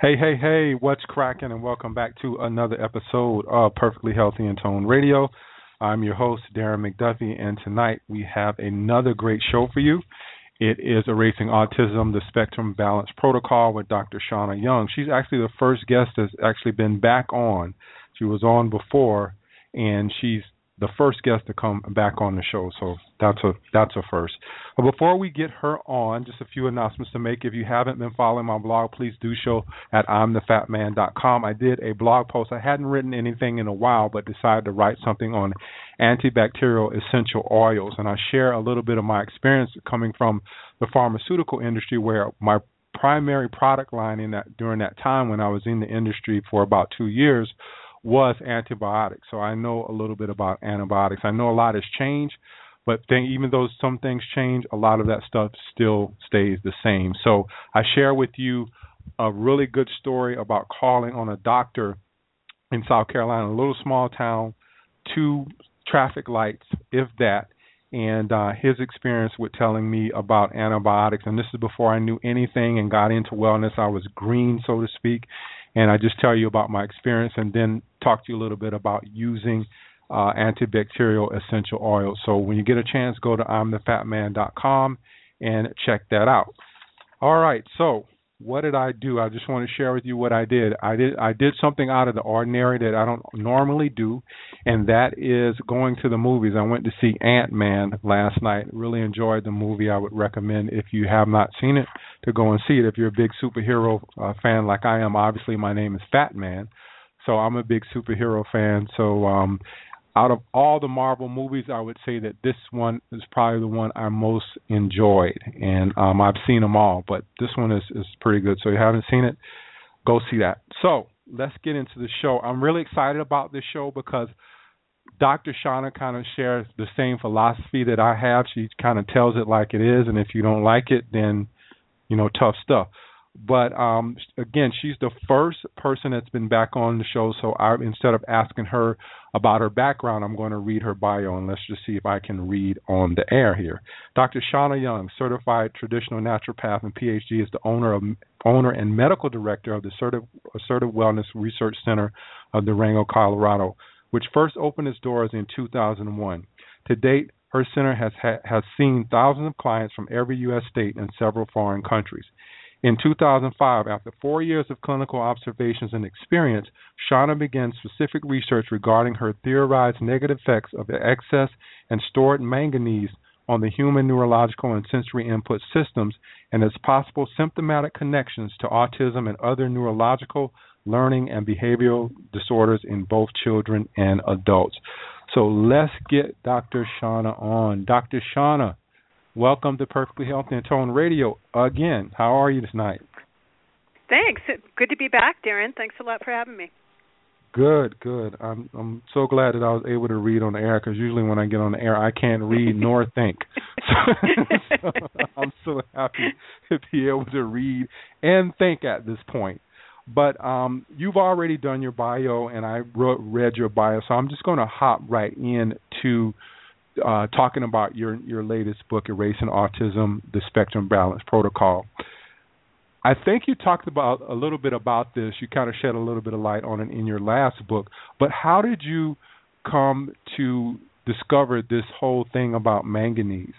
Hey, hey, hey, what's cracking? And welcome back to another episode of Perfectly Healthy and Tone Radio. I'm your host, Darren McDuffie, and tonight we have another great show for you. It is Erasing Autism, the Spectrum Balance Protocol with Dr. Shauna Young. She's actually the first guest that's actually been back on. She was on before, and she's the first guest to come back on the show. So that's a that's a first. Before we get her on, just a few announcements to make. If you haven't been following my blog, please do so at imthefatman.com. I did a blog post. I hadn't written anything in a while, but decided to write something on antibacterial essential oils, and I share a little bit of my experience coming from the pharmaceutical industry, where my primary product line in that during that time when I was in the industry for about two years was antibiotics. So I know a little bit about antibiotics. I know a lot has changed, but then even though some things change, a lot of that stuff still stays the same. So I share with you a really good story about calling on a doctor in South Carolina, a little small town, two traffic lights, if that, and uh, his experience with telling me about antibiotics. And this is before I knew anything and got into wellness. I was green, so to speak. And I just tell you about my experience and then talk to you a little bit about using uh, antibacterial essential oils. So when you get a chance, go to imthefatman.com and check that out. All right, so what did I do? I just want to share with you what I did. I did I did something out of the ordinary that I don't normally do, and that is going to the movies. I went to see Ant Man last night. Really enjoyed the movie. I would recommend if you have not seen it to go and see it. If you're a big superhero uh, fan like I am, obviously my name is Fat Man, so I'm a big superhero fan. So um out of all the Marvel movies, I would say that this one is probably the one I most enjoyed, and um, I've seen them all, but this one is is pretty good. So if you haven't seen it, go see that. So let's get into the show. I'm really excited about this show because Dr. Shauna kind of shares the same philosophy that I have. She kind of tells it like it is, and if you don't like it, then you know, tough stuff. But um, again, she's the first person that's been back on the show. So I, instead of asking her about her background, I'm going to read her bio, and let's just see if I can read on the air here. Dr. Shauna Young, certified traditional naturopath and PhD, is the owner of owner and medical director of the Assertive, Assertive Wellness Research Center of Durango, Colorado, which first opened its doors in 2001. To date, her center has ha- has seen thousands of clients from every U.S. state and several foreign countries. In 2005, after four years of clinical observations and experience, Shauna began specific research regarding her theorized negative effects of excess and stored manganese on the human neurological and sensory input systems and its possible symptomatic connections to autism and other neurological, learning, and behavioral disorders in both children and adults. So let's get Dr. Shauna on. Dr. Shauna, Welcome to Perfectly Healthy and Tone Radio again. How are you tonight? Thanks. Good to be back, Darren. Thanks a lot for having me. Good, good. I'm I'm so glad that I was able to read on the air because usually when I get on the air I can't read nor think. so, I'm so happy to be able to read and think at this point. But um, you've already done your bio and I wrote, read your bio, so I'm just going to hop right in to uh, talking about your your latest book, Erasing Autism: The Spectrum Balance Protocol. I think you talked about a little bit about this. You kind of shed a little bit of light on it in your last book. But how did you come to discover this whole thing about manganese?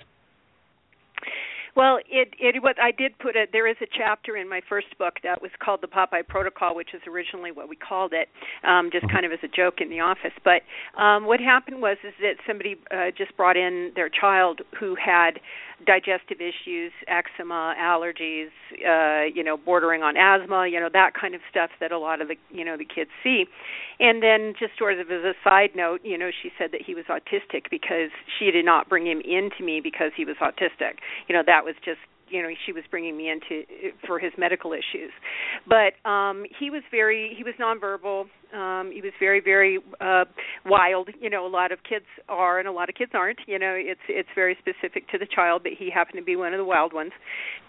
Well, it it what I did put it. There is a chapter in my first book that was called the Popeye Protocol, which is originally what we called it, um, just mm-hmm. kind of as a joke in the office. But um, what happened was is that somebody uh, just brought in their child who had digestive issues, eczema, allergies, uh, you know, bordering on asthma, you know, that kind of stuff that a lot of the you know the kids see. And then just sort of as a side note, you know, she said that he was autistic because she did not bring him in to me because he was autistic. You know, that was just you know she was bringing me into for his medical issues. But um he was very he was nonverbal. Um he was very very uh wild. You know a lot of kids are and a lot of kids aren't. You know it's it's very specific to the child but he happened to be one of the wild ones.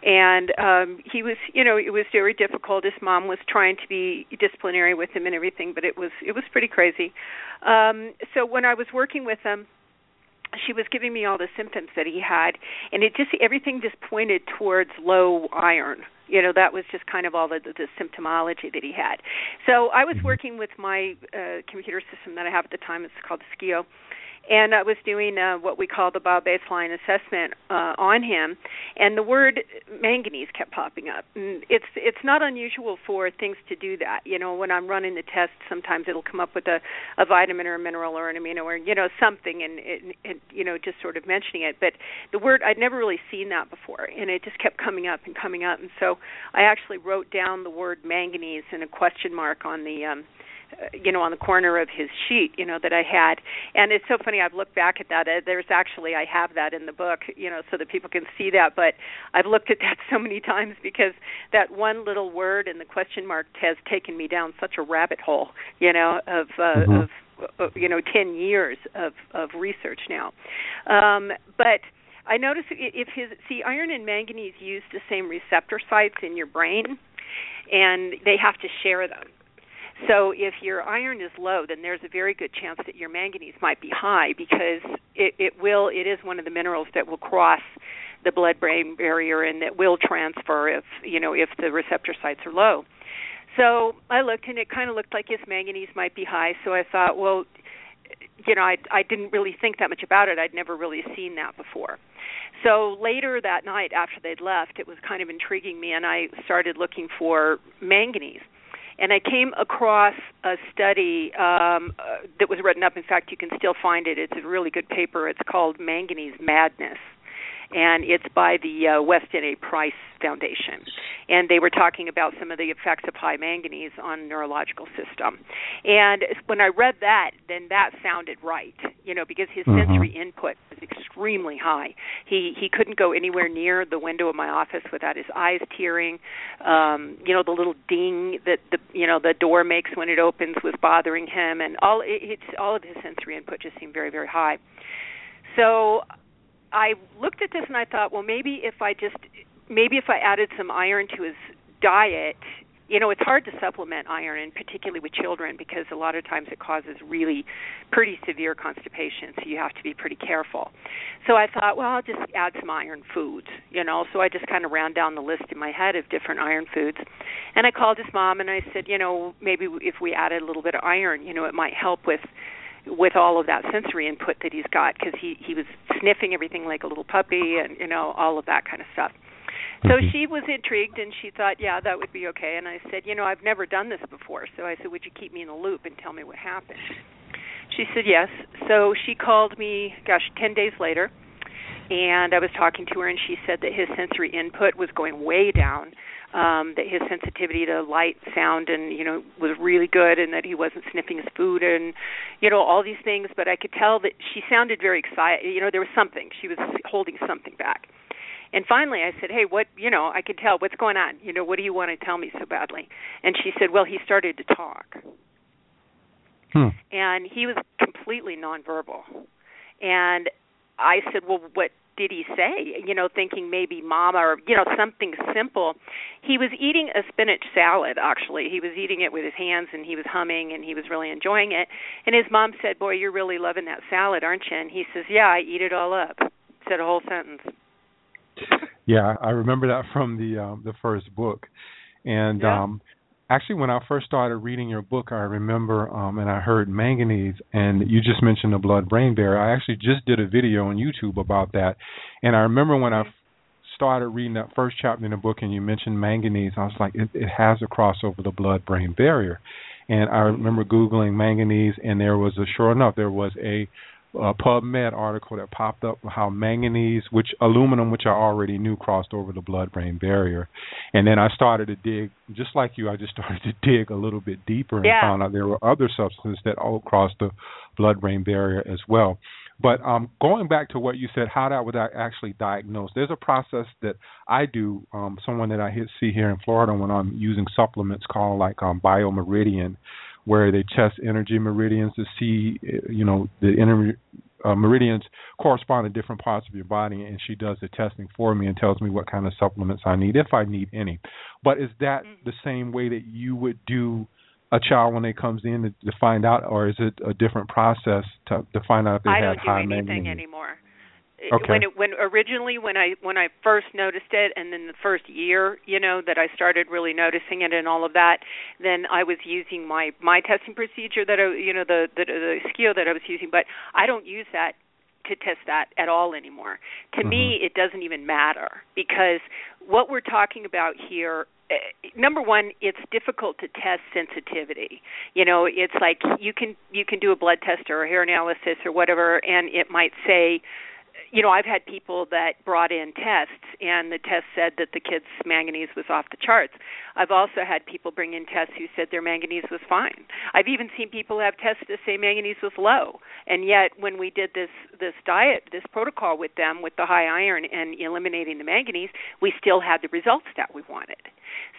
And um he was you know it was very difficult. His mom was trying to be disciplinary with him and everything but it was it was pretty crazy. Um so when i was working with him she was giving me all the symptoms that he had and it just everything just pointed towards low iron. You know that was just kind of all the, the, the symptomology that he had. So i was mm-hmm. working with my uh computer system that i have at the time. It's called SCIO and I was doing uh, what we call the biobaseline assessment uh, on him, and the word manganese kept popping up. And it's it's not unusual for things to do that. You know, when I'm running the test, sometimes it'll come up with a, a vitamin or a mineral or an amino or you know something, and, and, and you know just sort of mentioning it. But the word I'd never really seen that before, and it just kept coming up and coming up. And so I actually wrote down the word manganese and a question mark on the um, you know on the corner of his sheet you know that I had. And it's so funny I've looked back at that. Uh, there's actually I have that in the book you know so that people can see that. But I've looked at that so many times because that one little word in the question mark has taken me down such a rabbit hole you know of uh, mm-hmm. of uh, you know 10 years of of research now. Um but I noticed if his see iron and manganese use the same receptor sites in your brain and they have to share them so if your iron is low, then there's a very good chance that your manganese might be high because it, it will it is one of the minerals that will cross the blood brain barrier and that will transfer if you know if the receptor sites are low. So I looked and it kind of looked like his manganese might be high. So I thought, well, you know, I I didn't really think that much about it. I'd never really seen that before. So later that night after they'd left, it was kind of intriguing me and I started looking for manganese and I came across a study um, uh, that was written up. In fact, you can still find it. It's a really good paper. It's called Manganese Madness and it's by the uh, Weston A. Price Foundation. And they were talking about some of the effects of high manganese on neurological system. And when I read that, then that sounded right, you know, because his mm-hmm. sensory input was extremely high. He he couldn't go anywhere near the window of my office without his eyes tearing. Um, you know, the little ding that the you know the door makes when it opens was bothering him, and all it, it's all of his sensory input just seemed very very high. So I looked at this and I thought, well, maybe if I just maybe if I added some iron to his diet, you know, it's hard to supplement iron, and particularly with children, because a lot of times it causes really pretty severe constipation. So you have to be pretty careful. So I thought, well, I'll just add some iron foods, you know. So I just kind of ran down the list in my head of different iron foods, and I called his mom and I said, you know, maybe if we added a little bit of iron, you know, it might help with with all of that sensory input that he's got because he he was sniffing everything like a little puppy and you know all of that kind of stuff. So mm-hmm. she was intrigued and she thought, yeah, that would be okay. And I said, you know, I've never done this before. So I said, would you keep me in the loop and tell me what happened? She said yes. So she called me, gosh, 10 days later, and I was talking to her and she said that his sensory input was going way down um that his sensitivity to light sound and you know was really good and that he wasn't sniffing his food and you know all these things. But i could tell that she sounded very excited. You know there was something. She was holding something back. And finally i said hey what you know i could tell. What's going on? You know what do you want to tell me so badly? And she said well he started to talk. Hmm. and he was completely nonverbal. And i said well what did he say? You know, thinking maybe mama or you know something simple. He was eating a spinach salad. Actually, he was eating it with his hands, and he was humming, and he was really enjoying it. And his mom said, "Boy, you're really loving that salad, aren't you?" And he says, "Yeah, I eat it all up." Said a whole sentence. Yeah, I remember that from the um, the first book, and yeah. um, actually when I first started reading your book, I remember um, and I heard manganese, and you just mentioned the blood-brain barrier. I actually just did a video on YouTube about that, and I remember when I started reading that first chapter in the book, and you mentioned manganese, I was like, it, it has a crossover the blood-brain barrier, and I remember googling manganese, and there was a sure enough there was a a PubMed article that popped up how manganese, which aluminum, which I already knew crossed over the blood-brain barrier, and then I started to dig, just like you, I just started to dig a little bit deeper and yeah. found out there were other substances that all crossed the blood-brain barrier as well. But um, going back to what you said, how that would I actually diagnose? There's a process that I do. Um, someone that I see here in Florida when I'm using supplements called like um, BioMeridian, where they test energy meridians to see, you know, the energy uh, meridians correspond to different parts of your body, and she does the testing for me and tells me what kind of supplements I need, if I need any. But is that mm-hmm. the same way that you would do a child when they comes in to, to find out, or is it a different process to to find out if they I have high manganese? I don't do anything anymore. Okay. When it, when originally when I when I first noticed it, and then the first year, you know, that I started really noticing it and all of that, then I was using my my testing procedure that I you know the the, the SCIO that I was using, but I don't use that to test that at all anymore. To mm-hmm. me, it doesn't even matter because what we're talking about here uh, number one it's difficult to test sensitivity you know it's like you can you can do a blood test or a hair analysis or whatever and it might say you know, I've had people that brought in tests, and the test said that the kid's manganese was off the charts. I've also had people bring in tests who said their manganese was fine. I've even seen people have tests that say manganese was low, and yet when we did this this diet, this protocol with them with the high iron and eliminating the manganese, we still had the results that we wanted.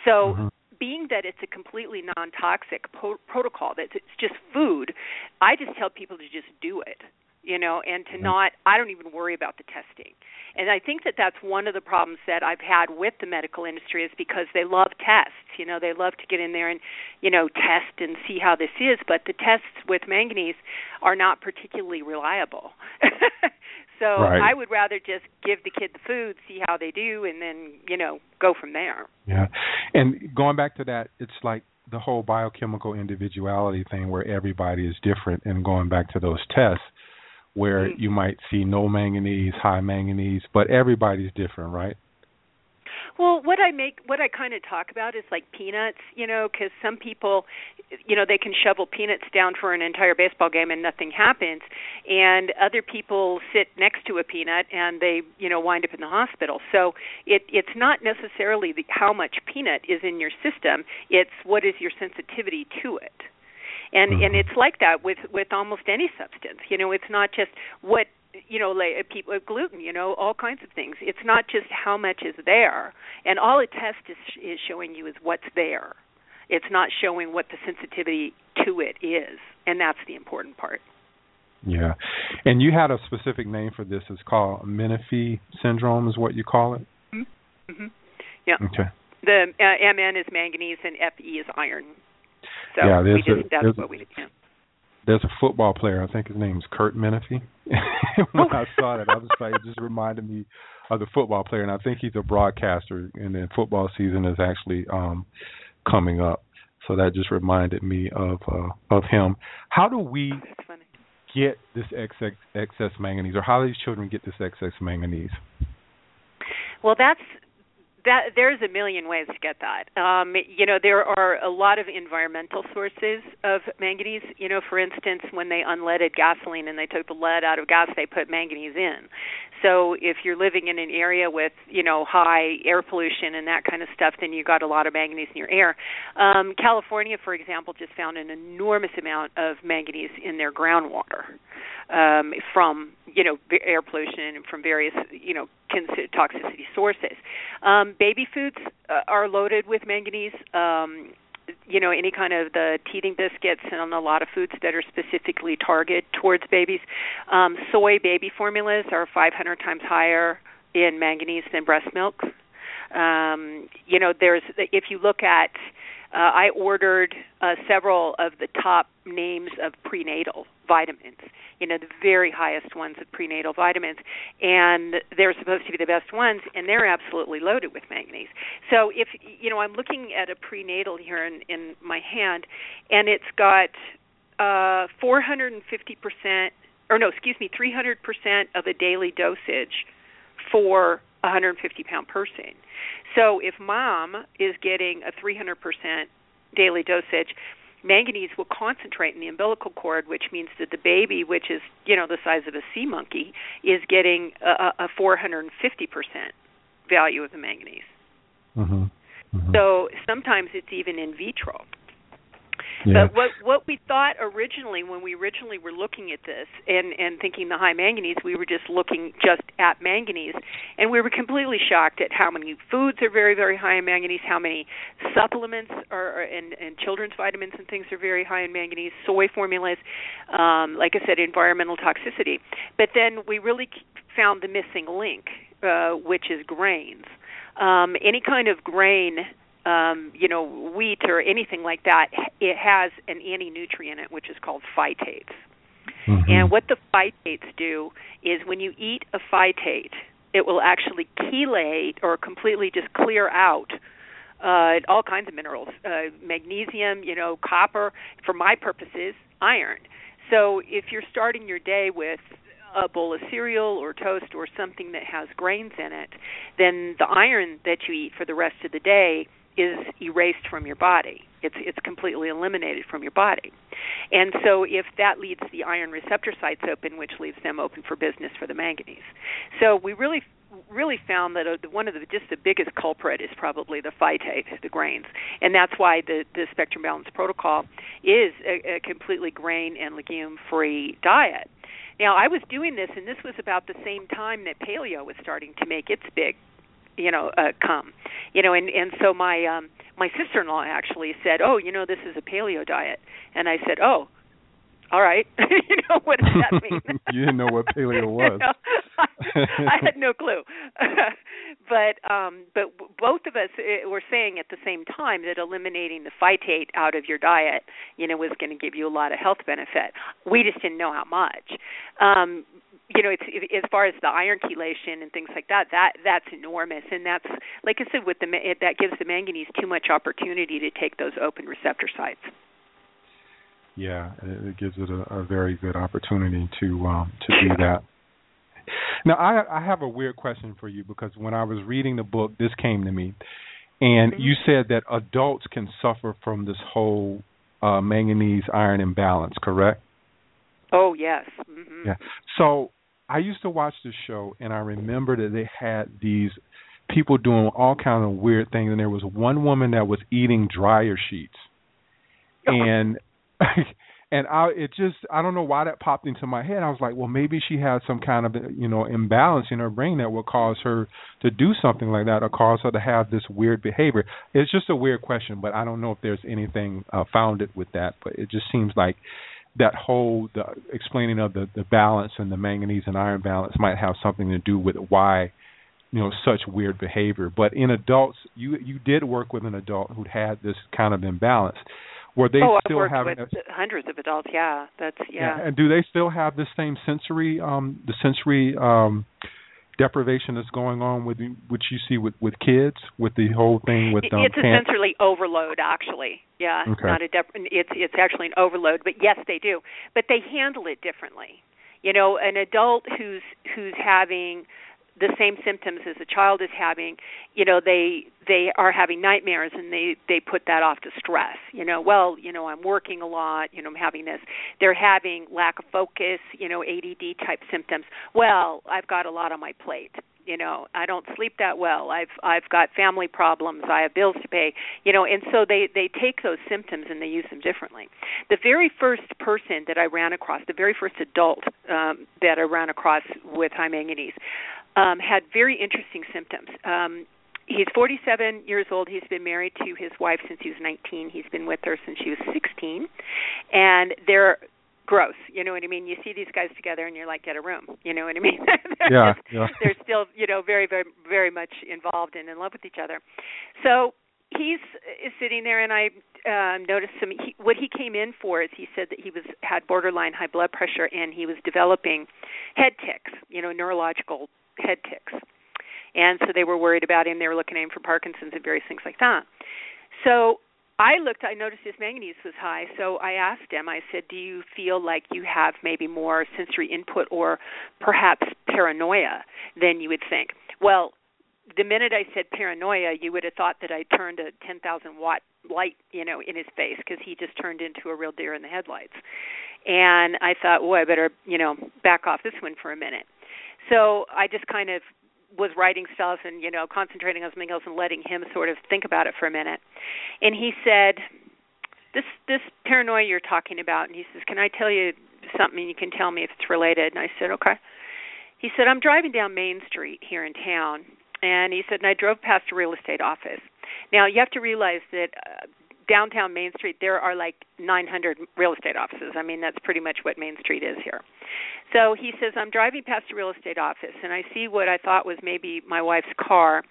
So. Mm-hmm being that it's a completely non-toxic po- protocol that it's just food i just tell people to just do it you know, and to mm-hmm. not I don't even worry about the testing. And I think that that's one of the problems that I've had with the medical industry is because they love tests. You know, they love to get in there and, you know, test and see how this is, but the tests with manganese are not particularly reliable. so right. I would rather just give the kid the food, see how they do and then, you know, go from there. Yeah. And going back to that, it's like the whole biochemical individuality thing where everybody is different and going back to those tests where mm-hmm. you might see no manganese, high manganese, but everybody's different, right? Well, what I make, what I kind of talk about is like peanuts, you know, because some people, you know, they can shovel peanuts down for an entire baseball game and nothing happens, and other people sit next to a peanut and they, you know, wind up in the hospital. So it it's not necessarily the, how much peanut is in your system; it's what is your sensitivity to it and mm-hmm. and it's like that with with almost any substance. You know it's not just what you know like uh, people gluten you know all kinds of things. It's not just how much is there. And all a test is is showing you is what's there. It's not showing what the sensitivity to it is. And that's the important part. Yeah. And you had a specific name for this. It's called menifee syndrome is what you call it? Mm-hmm. mm-hmm. yeah. Okay. The uh, mn is manganese and fe is iron so yeah, we just, a, that's what we did. Yeah. There's a football player, I think his name's Curt Menefee. when I saw that, I was like, it just reminded me of the football player, and I think he's a broadcaster, and then football season is actually um coming up. So that just reminded me of uh, of him. How do we get this excess, excess manganese, or how do these children get this excess manganese? Well, that's that there's a million ways to get that. Um, you know, there are a lot of environmental sources of manganese. You know, for instance, when they unleaded gasoline and they took the lead out of gas, they put manganese in. So if you're living in an area with you know high air pollution and that kind of stuff, then you got a lot of manganese in your air. Um, California, for example, just found an enormous amount of manganese in their groundwater um, from you know air pollution and from various you know toxicity sources. Um, baby foods uh, are loaded with manganese. Um, you know any kind of the teething biscuits and a lot of foods that are specifically targeted towards babies. Um, soy baby formulas are 500 times higher in manganese than breast milk. Um, you know, there's if you look at uh, I ordered uh, several of the top names of prenatal vitamins, you know, the very highest ones of prenatal vitamins, and they're supposed to be the best ones, and they're absolutely loaded with manganese. So if you know, I'm looking at a prenatal here in, in my hand, and it's got uh, 450 percent, or no, excuse me, 300 percent of a daily dosage for a 150 pound person. So if mom is getting a 300% daily dosage, manganese will concentrate in the umbilical cord, which means that the baby, which is you know the size of a sea monkey, is getting a, a 450% value of the manganese. Mm-hmm. Mm-hmm. So sometimes it's even in vitro. Yeah. But what what we thought originally when we originally were looking at this and and thinking the high manganese, we were just looking just at manganese, and we were completely shocked at how many foods are very very high in manganese, how many supplements are and and children's vitamins and things are very high in manganese, soy formulas, um, like I said, environmental toxicity. But then we really found the missing link, uh, which is grains. Um, any kind of grain um, you know, wheat or anything like that, it has an anti-nutrient in it, which is called phytates. Mm-hmm. And what the phytates do is when you eat a phytate, it will actually chelate or completely just clear out uh, all kinds of minerals, uh, magnesium, you know, copper. For my purposes, iron. So if you're starting your day with a bowl of cereal or toast or something that has grains in it, then the iron that you eat for the rest of the day is erased from your body. It's it's completely eliminated from your body. And so if that leaves the iron receptor sites open, which leaves them open for business for the manganese. So we really really found that uh, one of the just the biggest culprit is probably the phytate, the grains, and that's why the the spectrum balance protocol is a, a completely grain and legume free diet. Now I was doing this, and this was about the same time that paleo was starting to make its big you know uh, come. You know and and so my um my sister-in-law actually said oh you know this is a paleo diet. And i said oh all right. You know what does that mean? You didn't know what paleo was. I, I had no clue. But um but both of us uh, were saying at the same time that eliminating the phytate out of your diet you know was going to give you a lot of health benefit. We just didn't know how much. Um you know, it's it, as far as the iron chelation and things like that, that that's enormous, and that's like I said, with the it, that gives the manganese too much opportunity to take those open receptor sites. Yeah, it, it gives it a, a very good opportunity to um, to do that. Now, I I have a weird question for you because when I was reading the book, this came to me, and mm-hmm. you said that adults can suffer from this whole uh, manganese iron imbalance, correct? Oh yes. Mm-hmm. Yeah. So I used to watch this show, and I remember that they had these people doing all kind of weird things, and there was one woman that was eating dryer sheets, and and I it just I don't know why that popped into my head. I was like, well, maybe she had some kind of you know imbalance in her brain that would cause her to do something like that, or cause her to have this weird behavior. It's just a weird question, but I don't know if there's anything uh, founded with that. But it just seems like that whole the explaining of the the balance and the manganese and iron balance might have something to do with why you know such weird behavior. But in adults you you did work with an adult who had this kind of imbalance. Were they oh, still I've having with a, hundreds of adults. Yeah that's yeah. yeah and do they still have the same sensory um the sensory um deprivation that's going on with which you see with with kids with the whole thing with um, it's a sensory overload actually. Yeah. Okay. not a dep- it's it's actually an overload but yes they do. But they handle it differently. You know an adult who's who's having the same symptoms as a child is having you know they they are having nightmares and they they put that off to stress. You know well you know i'm working a lot you know i'm having this. They're having lack of focus you know ADD type symptoms. Well i've got a lot on my plate. You know i don't sleep that well. I've i've got family problems. I have bills to pay. You know and so they they take those symptoms and they use them differently. The very first person that i ran across the very first adult um that i ran across with high manganese um, had very interesting symptoms. Um, he's 47 years old. He's been married to his wife since he was 19. He's been with her since she was 16, and they're gross. You know what I mean? You see these guys together, and you're like, get a room. You know what I mean? they're yeah, just, yeah. They're still, you know, very, very, very much involved and in love with each other. So he's is sitting there, and I um, noticed some. He, what he came in for is he said that he was had borderline high blood pressure, and he was developing head tics. You know, neurological head tics. And so they were worried about him. They were looking at him for Parkinson's and various things like that. So I looked, I noticed his manganese was high. So I asked him, I said, Do you feel like you have maybe more sensory input or perhaps paranoia than you would think? Well, the minute I said paranoia, you would have thought that I turned a 10,000 watt light, you know, in his face because he just turned into a real deer in the headlights. And I thought, oh, I better, you know, back off this one for a minute. So I just kind of was writing stuff and you know concentrating on something else and letting him sort of think about it for a minute. And he said, this this paranoia you're talking about and he says can i tell you something? You can tell me if it's related. And i said okay. He said i'm driving down main street here in town and he said and i drove past a real estate office. Now you have to realize that uh, downtown main street there are like 900 real estate offices i mean that's pretty much what main street is here so he says i'm driving past a real estate office and i see what i thought was maybe my wife's car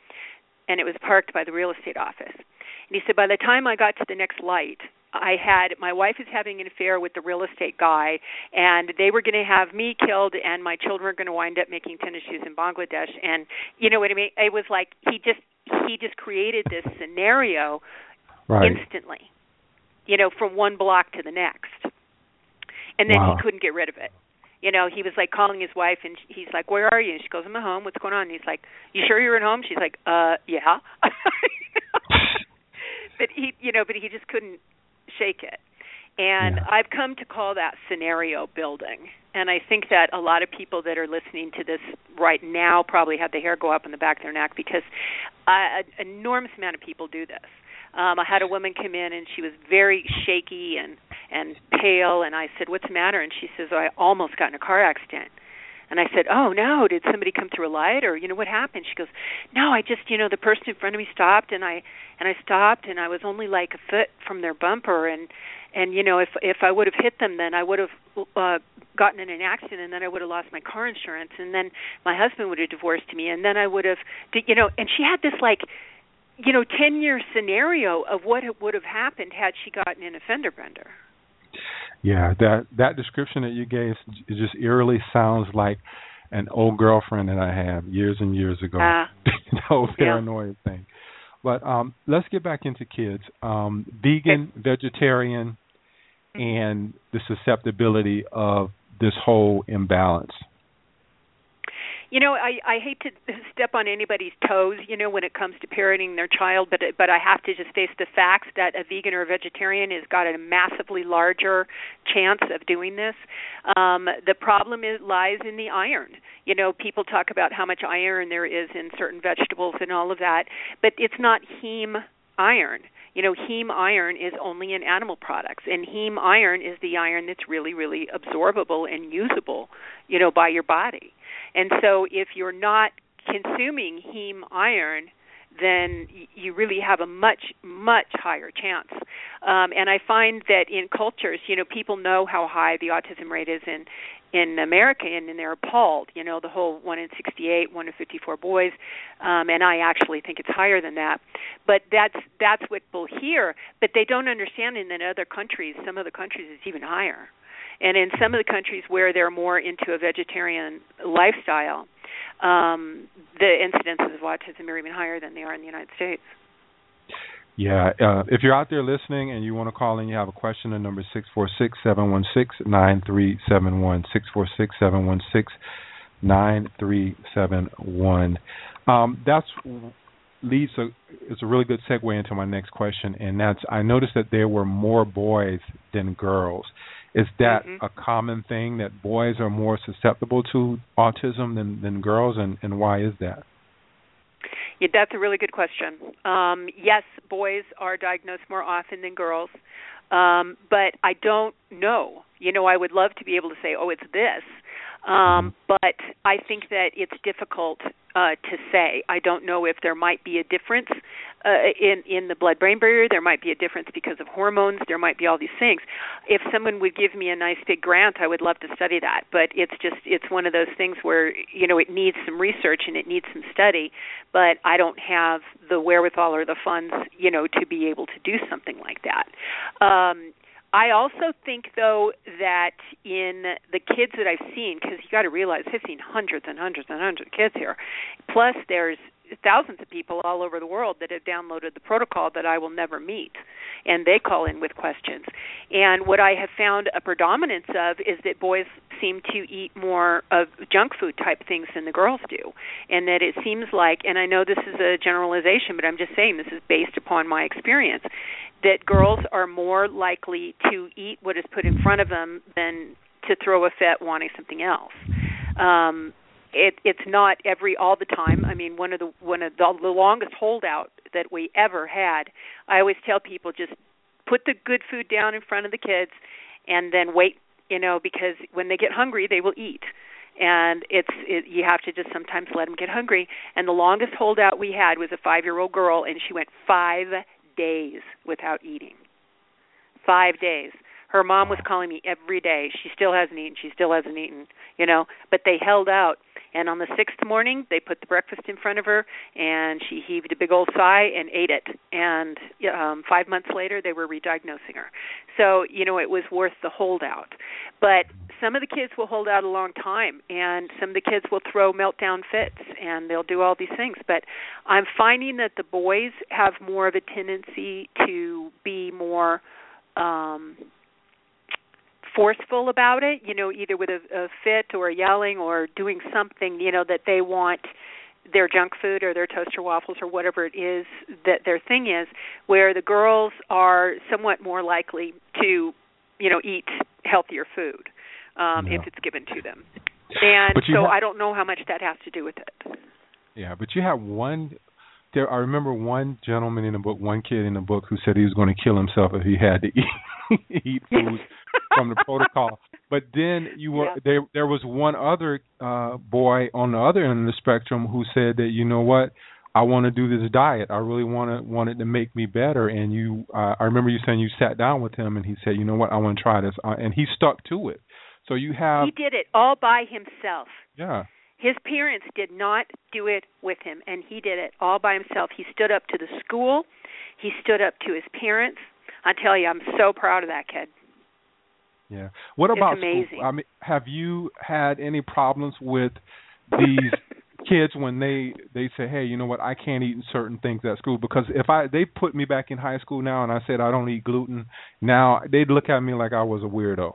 and it was parked by the real estate office and he said by the time i got to the next light I had my wife is having an affair with the real estate guy, and they were going to have me killed, and my children are going to wind up making tennis shoes in Bangladesh. And you know what I mean? It was like he just he just created this scenario right. instantly, you know, from one block to the next, and then wow. he couldn't get rid of it. You know, he was like calling his wife, and he's like, "Where are you?" And she goes, "I'm at home. What's going on?" And he's like, "You sure you're at home?" She's like, "Uh, yeah." but he, you know, but he just couldn't shake it. And yeah. I've come to call that scenario building. And I think that a lot of people that are listening to this right now probably have the hair go up in the back of their neck because uh, an enormous amount of people do this. Um, I had a woman come in and she was very shaky and and pale, and I said, "What's the matter?" And she says, oh, "I almost got in a car accident." And I said, "Oh no! Did somebody come through a light, or you know what happened?" She goes, "No, I just you know the person in front of me stopped, and I and I stopped, and I was only like a foot from their bumper, and and you know if if I would have hit them, then I would have uh, gotten in an accident, and then I would have lost my car insurance, and then my husband would have divorced me, and then I would have, you know." And she had this like you know, ten year scenario of what it would have happened had she gotten in a fender bender. Yeah, that that description that you gave it just eerily sounds like an old girlfriend that I had years and years ago. Uh, the whole paranoia yeah. thing. But um let's get back into kids. Um vegan, okay. vegetarian and the susceptibility of this whole imbalance. You know, I I hate to step on anybody's toes, you know, when it comes to parenting their child, but but I have to just face the facts that a vegan or a vegetarian has got a massively larger chance of doing this. Um the problem is lies in the iron. You know, people talk about how much iron there is in certain vegetables and all of that, but it's not heme iron you know heme iron is only in animal products and heme iron is the iron that's really really absorbable and usable you know by your body and so if you're not consuming heme iron, then you really have a much much higher chance. Um, and I find that in cultures, you know, people know how high the autism rate is in in America, and, and they're appalled. You know, the whole one in 68, one in 54 boys, um, and I actually think it's higher than that. But that's that's what people hear, but they don't understand. In other countries, some of the countries, it's even higher. And in some of the countries where they're more into a vegetarian lifestyle, um, the incidences of autism are even higher than they are in the United States. Yeah, uh, if you're out there listening and you want to call in, you have a question. The number six four six seven one six nine three seven one six four six seven one six nine three seven one. Um, that's leads a it's a really good segue into my next question, and that's I noticed that there were more boys than girls. Is that mm-hmm. a common thing that boys are more susceptible to autism than than girls, and and why is that? Yeah, that's a really good question. Um, yes, boys are diagnosed more often than girls, um, but I don't know. You know, I would love to be able to say, "Oh, it's this," um, but I think that it's difficult uh, to say. I don't know if there might be a difference uh, in in the blood-brain barrier. There might be a difference because of hormones. There might be all these things. If someone would give me a nice big grant, I would love to study that. But it's just it's one of those things where you know it needs some research and it needs some study. But I don't have the wherewithal or the funds, you know, to be able to do something like that. Um, I also think, though, that in the kids that I've seen, because you got to realize I've seen hundreds and hundreds and hundreds of kids here. Plus, there's thousands of people all over the world that have downloaded the protocol that I will never meet, and they call in with questions. And what I have found a predominance of is that boys seem to eat more of junk food type things than the girls do, and that it seems like, and I know this is a generalization, but I'm just saying this is based upon my experience, that girls are more likely to eat what is put in front of them than to throw a fit wanting something else. Um, it, it's not every all the time. I mean, one of the one of the, the longest holdout that we ever had. I always tell people just put the good food down in front of the kids and then wait you know because when they get hungry they will eat and it's it, you have to just sometimes let them get hungry and the longest holdout we had was a 5 year old girl and she went 5 days without eating 5 days her mom was calling me every day she still hasn't eaten she still hasn't eaten you know but they held out and on the sixth morning, they put the breakfast in front of her, and she heaved a big old sigh and ate it. And um, five months later, they were re-diagnosing her. So you know, it was worth the holdout. But some of the kids will hold out a long time, and some of the kids will throw meltdown fits, and they'll do all these things. But I'm finding that the boys have more of a tendency to be more. um forceful about it, you know, either with a, a fit or yelling or doing something, you know, that they want their junk food or their toaster waffles or whatever it is that their thing is, where the girls are somewhat more likely to, you know, eat healthier food um yeah. if it's given to them. And so I don't know how much that has to do with it. Yeah, but you have one there I remember one gentleman in the book, one kid in the book who said he was going to kill himself if he had to eat eat food from the protocol. But then you were Yeah. there. There was one other uh boy on the other end of the spectrum who said that you know what, I want to do this diet. I really want to want it to make me better. And you, uh, I remember you saying you sat down with him and he said, you know what, I want to try this, uh, and he stuck to it. So you have, He did it all by himself. yeah, His parents did not do it with him, and he did it all by himself. He stood up to the school. He stood up to his parents. I tell you, I'm so proud of that kid. Yeah. What about school? I mean, have you had any problems with these kids when they they say, hey, you know what, I can't eat certain things at school because if I they put me back in high school now and I said I don't eat gluten, now they'd look at me like I was a weirdo.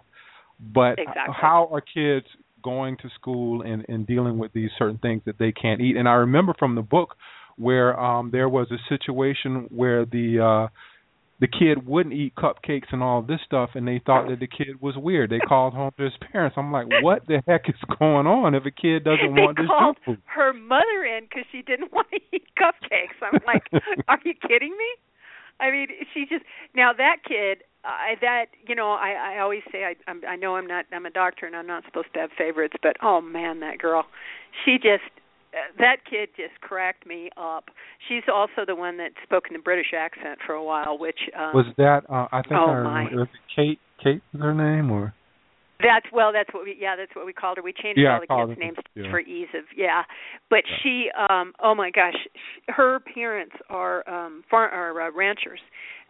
But Exactly. how are kids going to school and and dealing with these certain things that they can't eat? And I remember from the book where um there was a situation where the uh the kid wouldn't eat cupcakes and all this stuff and they thought that the kid was weird. They called home to his parents. I'm like, what the heck is going on if a kid doesn't they want this called junk food? her mother in because she didn't want to eat cupcakes. I'm like, are you kidding me? I mean, she just now that kid. I that you know I I always say I I'm, I know I'm not I'm a doctor and I'm not supposed to have favorites, but oh man, that girl, she just that kid just cracked me up. She's also the one that spoke in the British accent for a while, which um, Was that uh I think Oh, I remember was it Kate Kate was her name or That's well. That's what we. Yeah, that's what we called her. We changed Yeah, all the kids' names yeah. for ease of. Yeah, but Yeah. she. um Oh my gosh, sh her parents are um far are uh, ranchers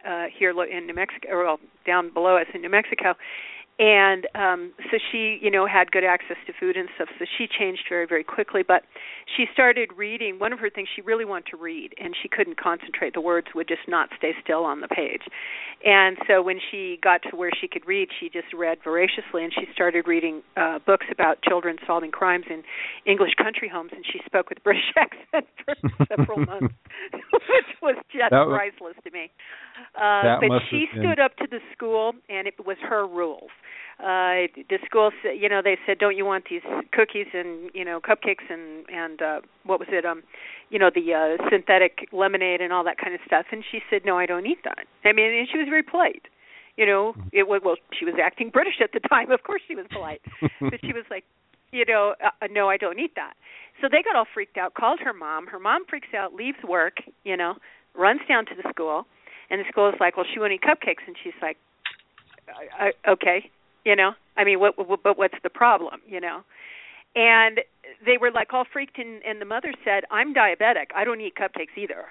uh here lo- in New Mexico, or well down below us in New Mexico, and um so she you know had good access to food and stuff so she changed very very quickly. But she started reading one of her things she really wanted to read and she couldn't concentrate. The words would just not stay still on the page. And so when she got to where she could read she just read voraciously and she started reading uh books about children solving crimes in english country homes and she spoke with british accent for several months which was just was- priceless to me uh but she stood up to the school and it was her rules. Uh the school you know they said don't you want these cookies and you know cupcakes and and uh what was it um you know the uh synthetic lemonade and all that kind of stuff? And she said no i don't eat that. I mean and she was very polite you know? It was well she was acting british at the time of course she was polite. But she was like you know uh, no i don't eat that. So they got all freaked out called her mom. Her mom freaks out leaves work you know runs down to the school and the school is like well she won't eat cupcakes. And she's like I, I, okay. You know? I mean what, what but what's the problem you know? And they were like all freaked and and the mother said i'm diabetic. I don't eat cupcakes either.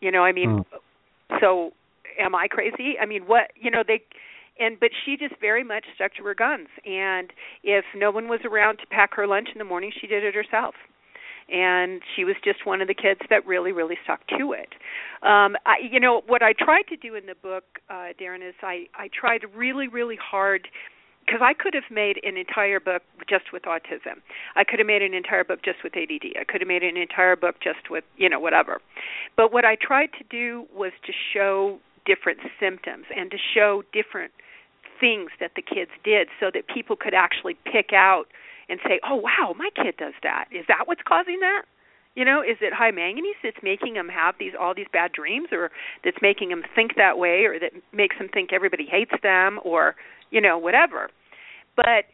You know i mean hmm. so am i crazy? I mean what you know they and but she just very much stuck to her guns. And if no one was around to pack her lunch in the morning she did it herself and she was just one of the kids that really really stuck to it um i you know what i tried to do in the book uh darren is i i tried really really hard because I could have made an entire book just with autism. I could have made an entire book just with ADD. I could have made an entire book just with, you know, whatever. But what I tried to do was to show different symptoms and to show different things that the kids did so that people could actually pick out and say, "Oh, wow, my kid does that. Is that what's causing that?" You know, is it high manganese that's making them have these all these bad dreams, or that's making them think that way, or that makes them think everybody hates them, or you know whatever. But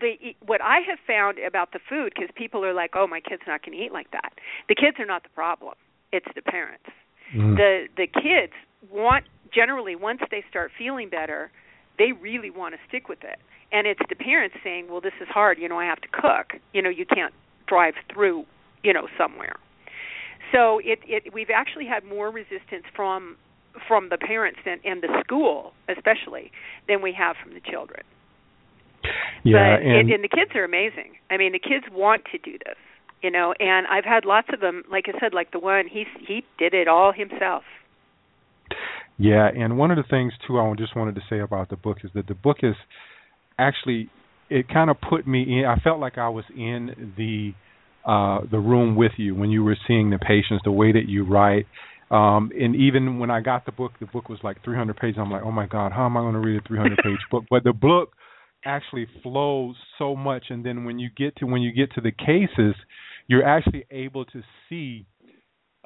the what I have found about the food, because people are like, "Oh, my kid's not going to eat like that." The kids are not the problem; it's the parents. Mm. The the kids want generally once they start feeling better, they really want to stick with it, and it's the parents saying, "Well, this is hard. You know, I have to cook. You know, you can't drive through. You know, somewhere." So it it we've actually had more resistance from from the parents and, and the school especially than we have from the children. Yeah, but and, and the kids are amazing. I mean, the kids want to do this, you know. And I've had lots of them. Like I said, like the one he he did it all himself. Yeah, and one of the things too I just wanted to say about the book is that the book is actually it kind of put me in. I felt like I was in the uh the room with you when you were seeing the patients, the way that you write. Um and even when I got the book, the book was like 300 pages. I'm like, "Oh my god, how am I going to read a 300 page book?" But the book actually flows so much and then when you get to when you get to the cases you're actually able to see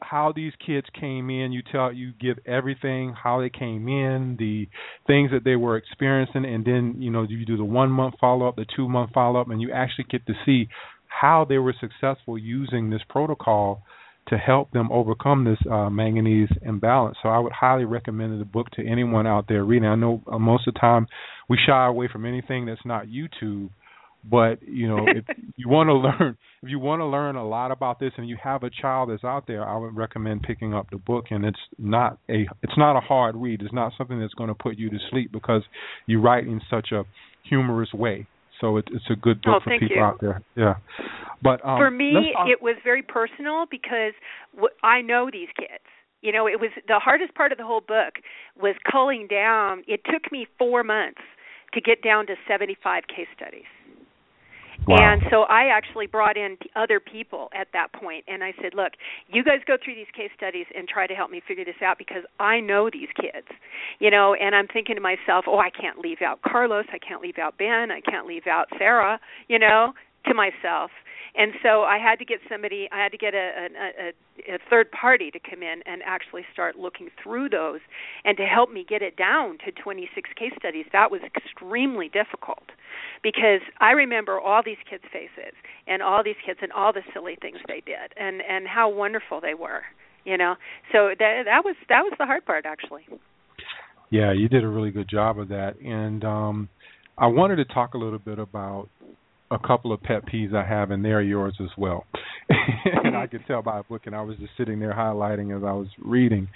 how these kids came in you tell you give everything how they came in the things that they were experiencing and then you know you do the one month follow up the two month follow up and you actually get to see how they were successful using this protocol to help them overcome this uh, manganese imbalance. So I would highly recommend the book to anyone out there reading. I know uh, most of the time we shy away from anything that's not YouTube, but you know if you want to learn, if you want to learn a lot about this, and you have a child that's out there, I would recommend picking up the book. And it's not a it's not a hard read. It's not something that's going to put you to sleep because you write in such a humorous way. So it, it's a good book oh, for people you. out there. Yeah, but um, for me, it was very personal because w- I know these kids. You know, it was the hardest part of the whole book was culling down. It took me four months to get down to 75 case studies. Wow. And so I actually brought in other people at that point, and I said, "Look, you guys go through these case studies and try to help me figure this out because I know these kids, you know." And I'm thinking to myself, "Oh, I can't leave out Carlos, I can't leave out Ben, I can't leave out Sarah," you know, to myself. And so I had to get somebody, I had to get a, a, a, a third party to come in and actually start looking through those and to help me get it down to 26 case studies. That was extremely difficult because I remember all these kids' faces and all these kids and all the silly things they did and and how wonderful they were, you know. So that that was that was the hard part actually. Yeah, you did a really good job of that. And um I wanted to talk a little bit about a couple of pet peeves I have, and they're yours as well. and I could tell by looking. I was just sitting there highlighting as I was reading.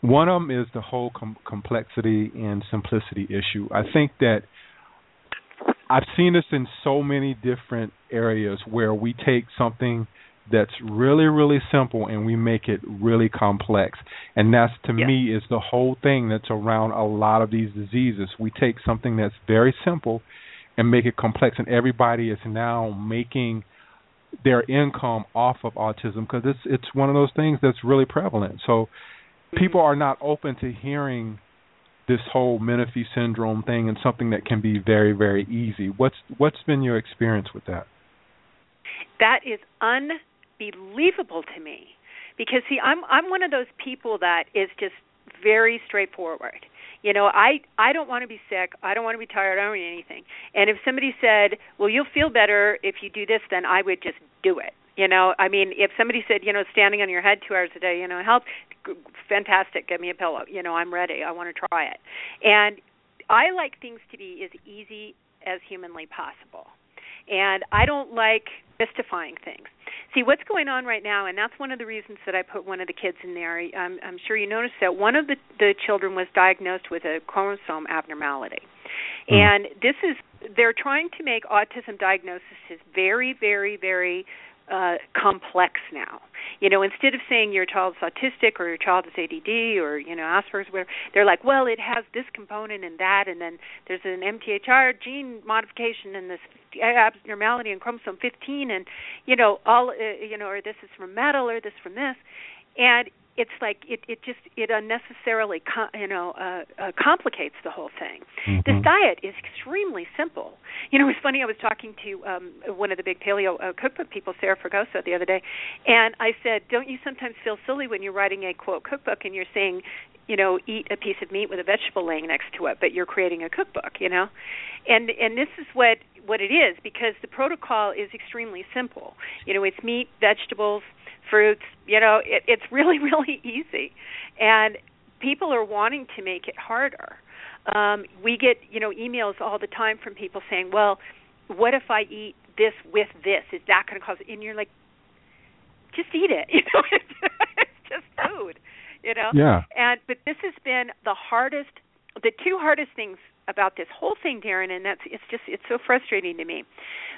One of them is the whole com- complexity and simplicity issue. I think that I've seen this in so many different areas where we take something that's really really simple and we make it really complex and that's to Yeah. me is the whole thing that's around a lot of these diseases we take something that's very simple and make it complex and everybody is now making their income off of autism because it's it's one of those things that's really prevalent. So mm-hmm. people are not open to hearing this whole Menifee syndrome thing and something that can be very very easy. What's what's been your experience with that? That is unbelievable to me because see i'm i'm one of those people that is just very straightforward you know i i don't want to be sick. I don't want to be tired. I don't need anything. And if somebody said well you'll feel better if you do this then i would just do it you know? I mean if somebody said you know standing on your head two hours a day you know help fantastic give me a pillow you know i'm ready. I want to try it. And i like things to be as easy as humanly possible. And I don't like mystifying things. See what's going on right now, and that's one of the reasons that I put one of the kids in there. I'm, I'm sure you noticed that one of the, the children was diagnosed with a chromosome abnormality, Hmm. and this is they're trying to make autism diagnosis very, very, very uh, complex now. You know, instead of saying your child's autistic or your child is ADD or you know Asperger's, whatever, they're like, well, it has this component and that, and then there's an MTHFR gene modification and this abnormality in chromosome 15, and you know all uh, you know, or this is from metal or this from this, and it's like it it just it unnecessarily com- you know uh, uh complicates the whole thing. Mm-hmm. this diet is extremely simple. You know it's funny i was talking to um one of the big paleo uh, cookbook people sarah fragoso the other day and i said don't you sometimes feel silly when you're writing a quote cookbook and you're saying you know eat a piece of meat with a vegetable laying next to it but you're creating a cookbook you know? And and this is what what it is because the protocol is extremely simple. You know it's meat vegetables fruits. You know, it, it's really really easy, and people are wanting to make it harder. Um, we get you know emails all the time from people saying, "Well, what if I eat this with this? Is that going to cause?" And you're like, "Just eat it." You know, it's just food. You know. Yeah. And but this has been the hardest. The two hardest things about this whole thing, Darren, and that's it's just it's so frustrating to me.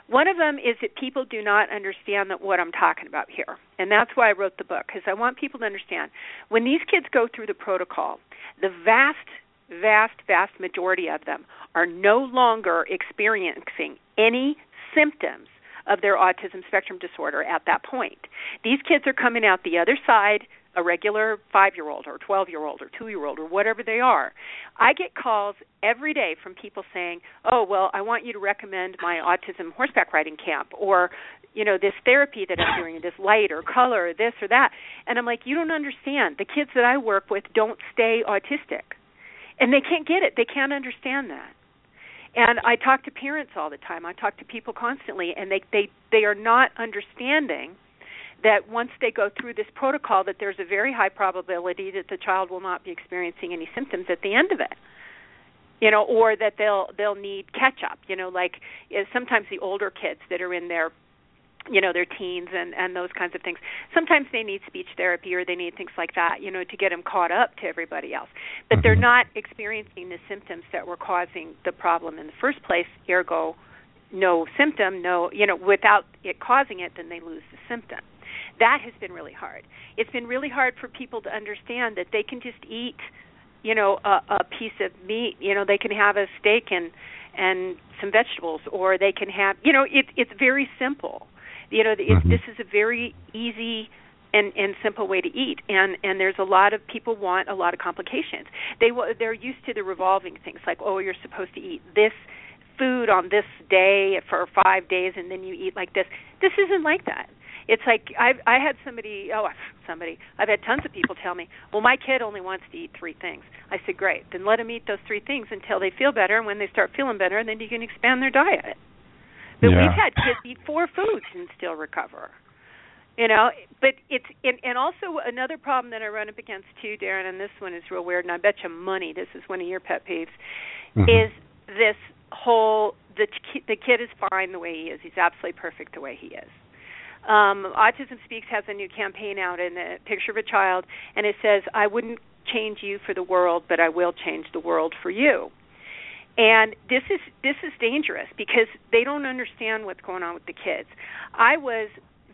One of them is that people do not understand that what I'm talking about here, and that's why I wrote the book because I want people to understand when these kids go through the protocol, the vast, vast, vast majority of them are no longer experiencing any symptoms of their autism spectrum disorder at that point. These kids are coming out the other side a regular five year old or 12 year old or two year old or whatever they are. I get calls every day from people saying, oh, well, I want you to recommend my autism horseback riding camp or, you know, this therapy that I'm doing, this light or color or this or that. And I'm like, you don't understand. The kids that I work with don't stay autistic. And they can't get it. They can't understand that. And I talk to parents all the time. I talk to people constantly and they they they are not understanding that once they go through this protocol that there's a very high probability that the child will not be experiencing any symptoms at the end of it. You know or that they'll they'll need catch up you know like sometimes the older kids that are in their you know their teens and and those kinds of things sometimes they need speech therapy or they need things like that you know to get them caught up to everybody else. But they're Mhm. not experiencing the symptoms that were causing the problem in the first place ergo no symptom no you know without it causing it then they lose the symptom that has been really hard. It's been really hard for people to understand that they can just eat you know a, a piece of meat. You know they can have a steak and and some vegetables or they can have you know it it's very simple. You know it, Mhm. this is a very easy and and simple way to eat and and there's a lot of people want a lot of complications. They they're used to the revolving things like oh you're supposed to eat this food on this day for 5 days and then you eat like this. This isn't like that it's like I I had somebody oh somebody I've had tons of people tell me, well my kid only wants to eat three things. I said great, then let them eat those three things until they feel better, and when they start feeling better, then you can expand their diet. But Yeah. we've had kids eat four foods and still recover. You know, but it's and, and also another problem that I run up against too, Darren, and this one is real weird, and I bet you money this is one of your pet peeves, Mhm. is this whole the the kid is fine the way he is. He's absolutely perfect the way he is. Um, Autism Speaks has a new campaign out and a picture of a child, and it says, "I wouldn't change you for the world, but I will change the world for you." And this is this is dangerous because they don't understand what's going on with the kids. I was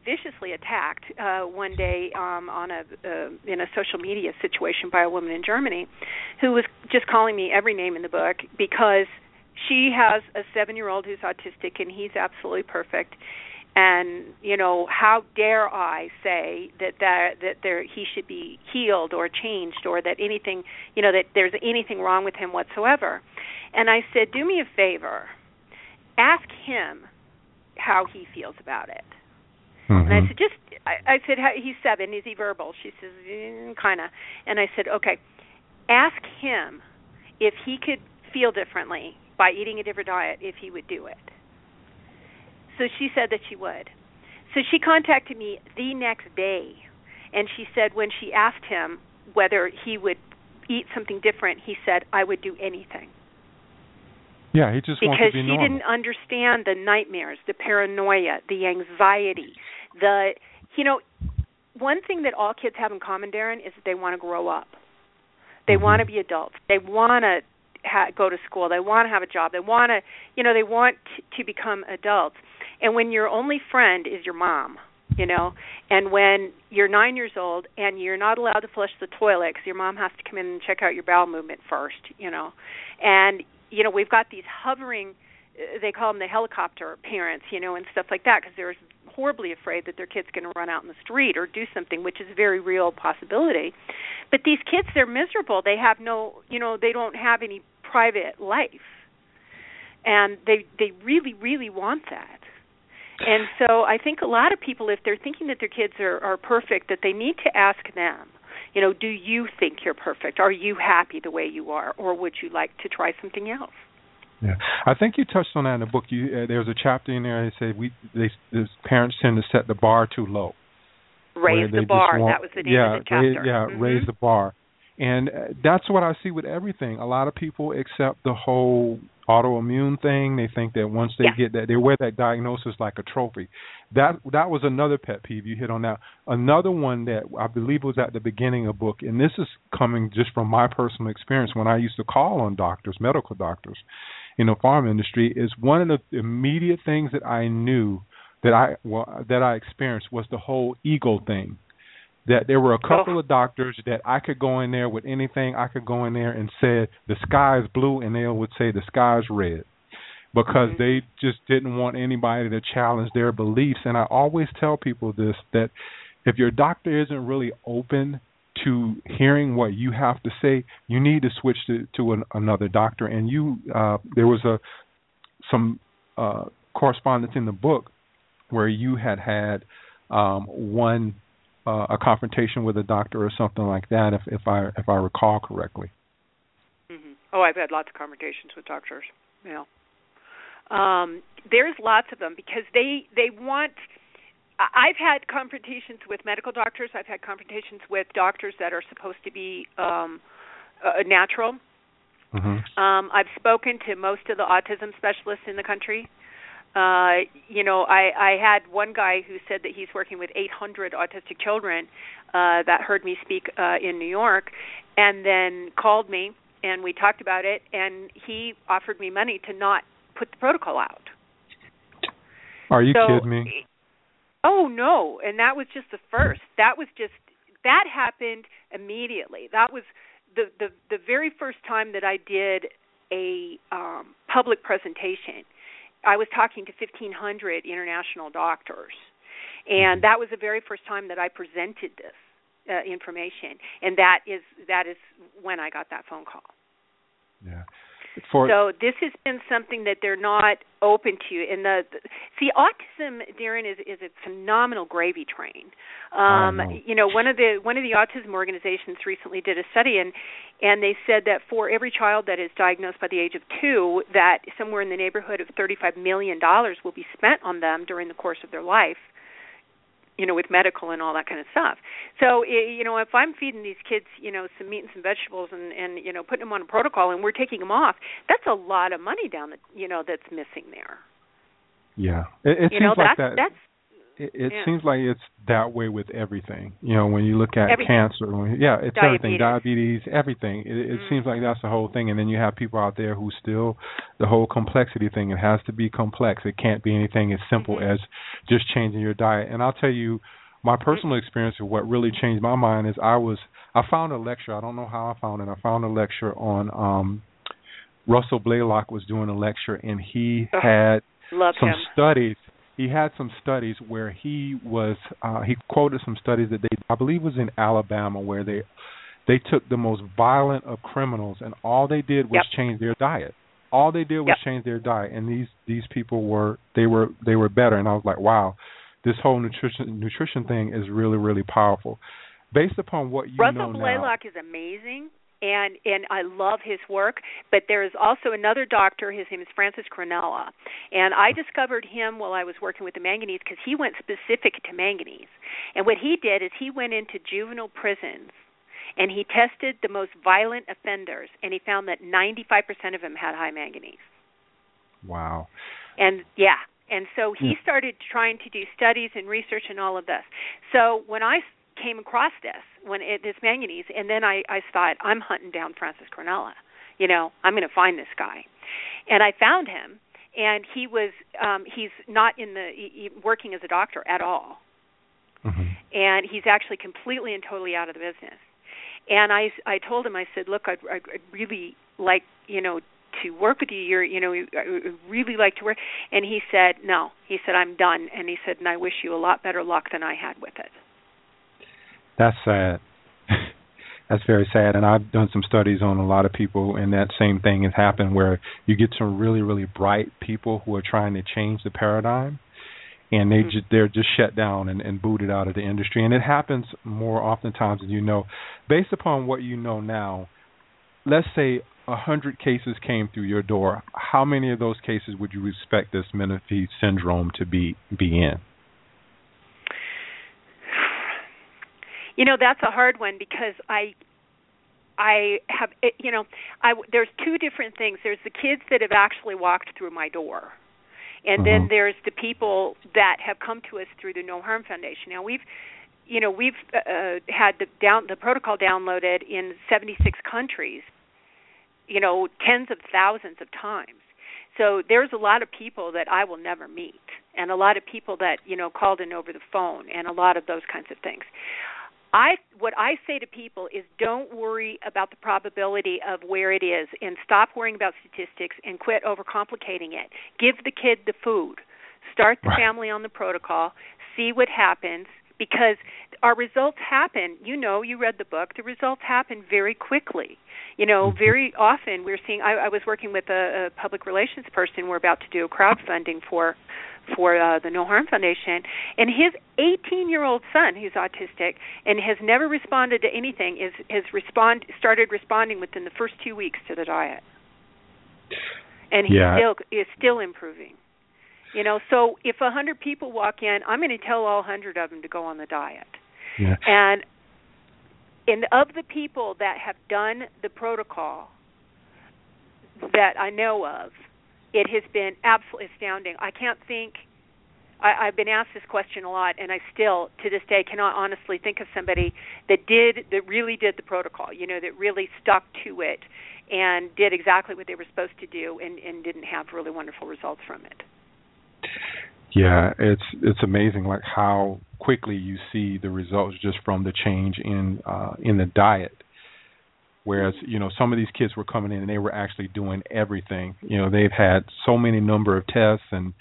viciously attacked uh, one day um, on a uh, in a social media situation by a woman in Germany, who was just calling me every name in the book because she has a seven year old who's autistic and he's absolutely perfect and you know how dare i say that that that there he should be healed or changed or that anything you know that there's anything wrong with him whatsoever and i said do me a favor ask him how he feels about it and I Mhm. said, just, I, I said, how, he's seven. Is he verbal? She says, mm, kind of. And I said, okay, ask him if he could feel differently by eating a different diet, if he would do it. So she said that she would. So she contacted me the next day, and she said when she asked him whether he would eat something different, he said, I would do anything Yeah, he just wants because to be she didn't understand the nightmares, the paranoia, the anxiety, the you know, one thing that all kids have in common, Darren, is that they want to grow up. They Mhm. want to be adults. They want to ha- go to school. They want to have a job. They want to, you know, they want t- to become adults. And when your only friend is your mom, you know, and when you're nine years old and you're not allowed to flush the toilet because your mom has to come in and check out your bowel movement first, you know, and you know we've got these hovering uh, they call them the helicopter parents, you know, and stuff like that because they're horribly afraid that their kid's going to run out in the street or do something, which is a very real possibility. But these kids, they're miserable. They have no, you know, they don't have any private life, and they they really really want that. And so I think a lot of people, if they're thinking that their kids are, are perfect, that they need to ask them, you know, do you think you're perfect? Are you happy the way you are, or would you like to try something else? Yeah, I think you touched on that in the book. You uh, there's a chapter in there that said we they the parents tend to set the bar too low. Raise the bar. Want, that was the name yeah, of the chapter. Raise, yeah, mm-hmm. raise the bar, and uh, that's what I see with everything. A lot of people accept the whole autoimmune thing. They think that once they yeah. get that, they wear that diagnosis like a trophy. That that was another pet peeve you hit on that. Another one that I believe was at the beginning of the book, and this is coming just from my personal experience when I used to call on doctors, medical doctors, in the farm industry, is one of the immediate things that I knew that I well, that I experienced was the whole ego thing that there were a couple oh. of doctors that I could go in there with anything. I could go in there and say the sky is blue, and they would say the sky is red because mm-hmm. they just didn't want anybody to challenge their beliefs. And I always tell people this that if your doctor isn't really open to hearing what you have to say, you need to switch to to an, another doctor. And you, uh, there was a some uh, correspondence in the book where you had had um, one uh, a confrontation with a doctor or something like that, if if I if I recall correctly. Mm-hmm. Oh, I've had lots of confrontations with doctors. Yeah, um, there's lots of them because they they want. I've had confrontations with medical doctors. I've had confrontations with doctors that are supposed to be um, uh, natural. Mm-hmm. Um, I've spoken to most of the autism specialists in the country uh, you know, I, I had one guy who said that he's working with 800 autistic children uh, that heard me speak uh, in New York, and then called me and we talked about it, and he offered me money to not put the protocol out. Are you so, kidding me? Oh no! And that was just the first. That was just that happened immediately. That was the the the very first time that I did a um, public presentation I was talking to 1,500 international doctors, and Mm-hmm. that was the very first time that I presented this uh, information, and that is that is when I got that phone call. Yeah. For, so this has been something that they're not open to. And the, the see, autism, Darren, is is a phenomenal gravy train. Um, know. You know, one of the one of the autism organizations recently did a study, and and they said that for every child that is diagnosed by the age of two, that somewhere in the neighborhood of thirty five million dollars will be spent on them during the course of their life you know with medical and all that kind of stuff. So you know if i'm feeding these kids you know some meat and some vegetables and and you know putting them on a protocol and we're taking them off that's a lot of money down the you know that's missing there. Yeah. It, it you seems know like that's that that's it, it yeah. seems like it's that way with everything. You know, when you look at everything. cancer, when, yeah, it's diabetes. everything, diabetes, everything. It, it mm. seems like that's the whole thing. And then you have people out there who still the whole complexity thing. It has to be complex. It can't be anything as simple mm-hmm. as just changing your diet. And I'll tell you, my personal experience of what really changed my mind is I was I found a lecture. I don't know how I found it. I found a lecture on um Russell Blaylock was doing a lecture and he oh, had some him. studies he had some studies where he was uh he quoted some studies that they I believe was in Alabama where they they took the most violent of criminals and all they did was yep. change their diet. All they did was yep. change their diet and these these people were they were they were better and I was like, Wow, this whole nutrition nutrition thing is really, really powerful. Based upon what you Russell know Blaylock now, is amazing and and I love his work. But there is also another doctor. His name is Francis Crinella, and I discovered him while I was working with the manganese because he went specific to manganese. And what he did is he went into juvenile prisons and he tested the most violent offenders, and he found that 95% of them had high manganese. Wow. And yeah, and so he hmm. started trying to do studies and research and all of this. So when I came across this, when it, this manganese, and then I, I thought, I'm hunting down Francis Crinella. You know, I'm going to find this guy, and I found him, and he was um, he's not in the he, he, working as a doctor at all, mm-hmm. and he's actually completely and totally out of the business. And I I told him I said, look, I'd, I'd really like you know to work with you. You're, you know, I really like to work." And he said, "No." He said, "I'm done." And he said, "And I wish you a lot better luck than I had with it." That's sad. That's very sad. And I've done some studies on a lot of people, and that same thing has happened where you get some really, really bright people who are trying to change the paradigm, and they mm-hmm. just they're just shut down and, and booted out of the industry. And it happens more oftentimes than you know. Based upon what you know now, let's say a hundred cases came through your door. How many of those cases would you expect this Menifee syndrome to be be in? You know, that's a hard one because I I have you know, I there's two different things. There's the kids that have actually walked through my door. And mm-hmm. then there's the people that have come to us through the No Harm Foundation. Now we've you know, we've uh, had the down the protocol downloaded in 76 countries. You know, tens of thousands of times. So there's a lot of people that I will never meet and a lot of people that, you know, called in over the phone and a lot of those kinds of things. I what I say to people is don't worry about the probability of where it is and stop worrying about statistics and quit overcomplicating it. Give the kid the food. Start the right. family on the protocol, see what happens because our results happen. You know, you read the book. The results happen very quickly. You know, mm-hmm. very often we're seeing. I, I was working with a, a public relations person. We're about to do a crowdfunding for for uh, the No Harm Foundation, and his 18-year-old son, who's autistic and has never responded to anything, is has respond started responding within the first two weeks to the diet, and he yeah. still is still improving. You know, so if a hundred people walk in, I'm going to tell all hundred of them to go on the diet. Yeah. And in of the people that have done the protocol that I know of, it has been absolutely astounding. I can't think. I, I've been asked this question a lot, and I still, to this day, cannot honestly think of somebody that did that really did the protocol. You know, that really stuck to it and did exactly what they were supposed to do, and, and didn't have really wonderful results from it. Yeah, it's it's amazing like how quickly you see the results just from the change in uh in the diet Whereas, you know, some of these kids were coming in and they were actually doing everything. You know, they've had so many number of tests and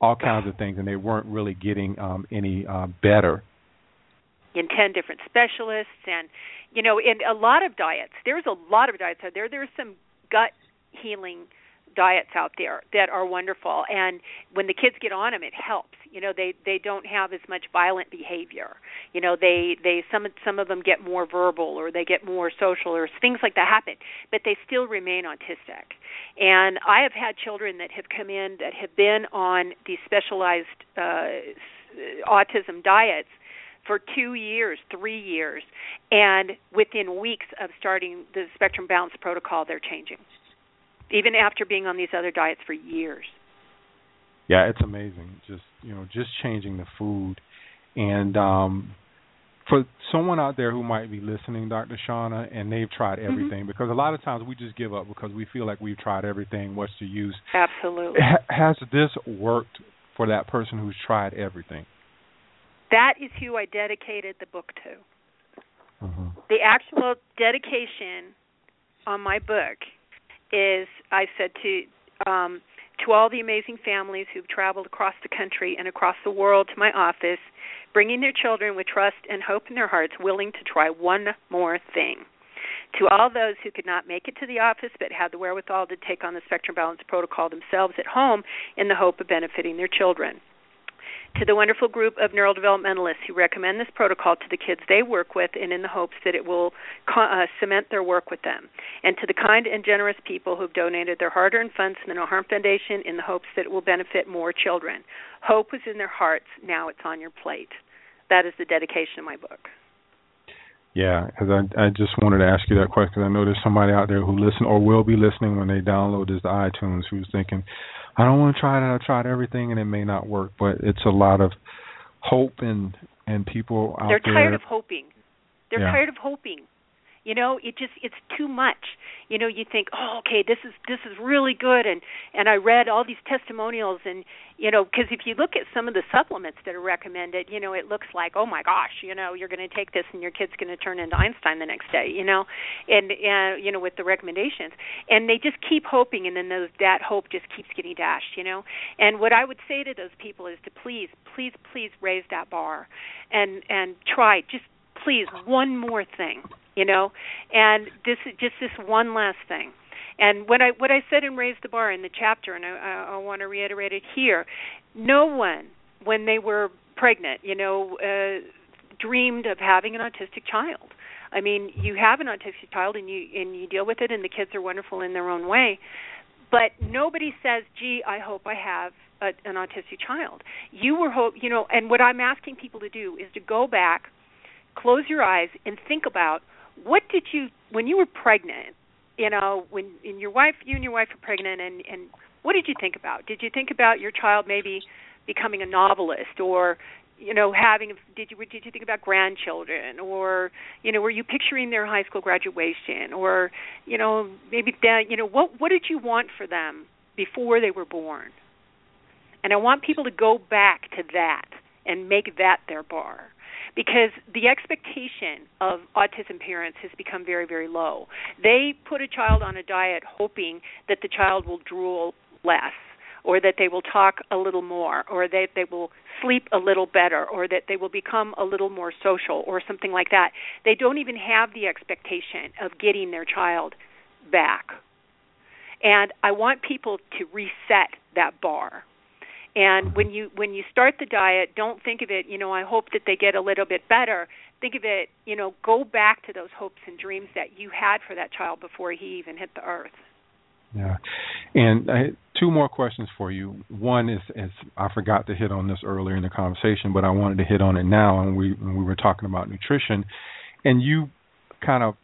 all kinds of things, and they weren't really getting um, any uh, better. In ten different specialists, and you know, in a lot of diets, there's a lot of diets out there. There's some gut healing diets out there that are wonderful. And when the kids get on them it helps. You know they they don't have as much violent behavior. You know they they some some of them get more verbal or they get more social or things like that happen but they still remain autistic. And i have had children that have come in that have been on these specialized uh autism diets for two years, three years, and within weeks of starting the spectrum balance protocol, they're changing even after being on these other diets for years. Yeah, it's amazing. Just you know, just changing the food, and um, for someone out there who might be listening, Dr. Shauna, and they've tried mm-hmm. everything, mm-hmm. because a lot of times we just give up because we feel like we've tried everything. What's the use? Absolutely. Has this worked for that person who's tried everything? That is who I dedicated the book to. Mm-hmm. The actual dedication on my book is I said to um, to all the amazing families who've traveled across the country and across the world to my office, bringing their children with trust and hope in their hearts, willing to try one more thing. To all those who could not make it to the office but had the wherewithal to take on the Spectrum Balance Protocol themselves at home in the hope of benefiting their children to the wonderful group of neurodevelopmentalists who recommend this protocol to the kids they work with and in the hopes that it will uh, cement their work with them. And to the kind and generous people who've donated their hard earned funds to the No Harm Foundation in the hopes that it will benefit more children. Hope was in their hearts, now it's on your plate. That is the dedication of my book. Yeah, because I I just wanted to ask you that question. I know there's somebody out there who listen or will be listening when they download this to iTunes who's thinking, I don't want to try it. I tried everything and it may not work, but it's a lot of hope and and people out They're there. tired of hoping. They're yeah. tired of hoping. You know it just it's too much. You know you think oh okay this is this is really good. And and i read all these testimonials and you know because if you look at some of the supplements that are recommended you know it looks like oh my gosh you know you're going to take this and your kid's going to turn into einstein the next day you know? And and you know with the recommendations. And they just keep hoping and then those that hope just keeps getting dashed you know? And what i would say to those people is to please please please raise that bar and and try just please one more thing you know and this is just this one last thing and what I what I said in Raise the Bar in the chapter, and I, I, I want to reiterate it here, no one when they were pregnant, you know, uh, dreamed of having an autistic child. I mean, you have an autistic child, and you and you deal with it, and the kids are wonderful in their own way. But nobody says, "Gee, I hope I have a, an autistic child." You were hope, you know, and what I'm asking people to do is to go back, close your eyes, and think about what did you when you were pregnant you know when and your wife you and your wife were pregnant and and what did you think about? Did you think about your child maybe becoming a novelist or you know having did you did you think about grandchildren or you know were you picturing their high school graduation or you know maybe that you know what what did you want for them before they were born? And i want people to go back to that and make that their bar because the expectation of autism parents has become very, very low. They put a child on a diet hoping that the child will drool less or that they will talk a little more or that they will sleep a little better or that they will become a little more social or something like that. They don't even have the expectation of getting their child back. And I want people to reset that bar and when you when you start the diet, don't think of it, you know, I hope that they get a little bit better. Think of it, you know, go back to those hopes and dreams that you had for that child before he even hit the earth. Yeah. And I two more questions for you. One is, is I forgot to hit on this earlier in the conversation, but I wanted to hit on it now and we when we were talking about nutrition and you kind of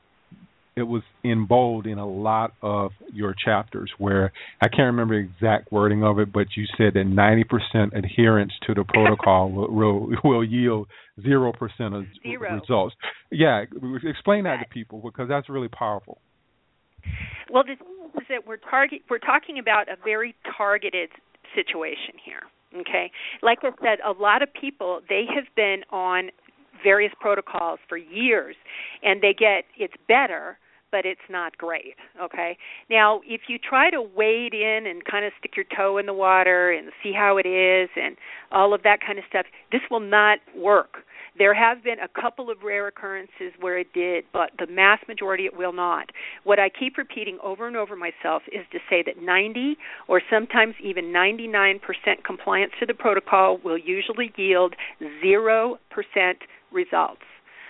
it was in bold in a lot of your chapters where I can't remember the exact wording of it, but you said that 90% adherence to the protocol will, will, will yield 0% of Zero. results. Yeah, explain that to people because that's really powerful. Well, this is that we're target we're talking about a very targeted situation here. Okay, like I said, a lot of people they have been on various protocols for years and they get it's better but it's not great okay now if you try to wade in and kind of stick your toe in the water and see how it is and all of that kind of stuff this will not work there have been a couple of rare occurrences where it did, but the mass majority it will not. What I keep repeating over and over myself is to say that 90 or sometimes even 99% compliance to the protocol will usually yield 0% results.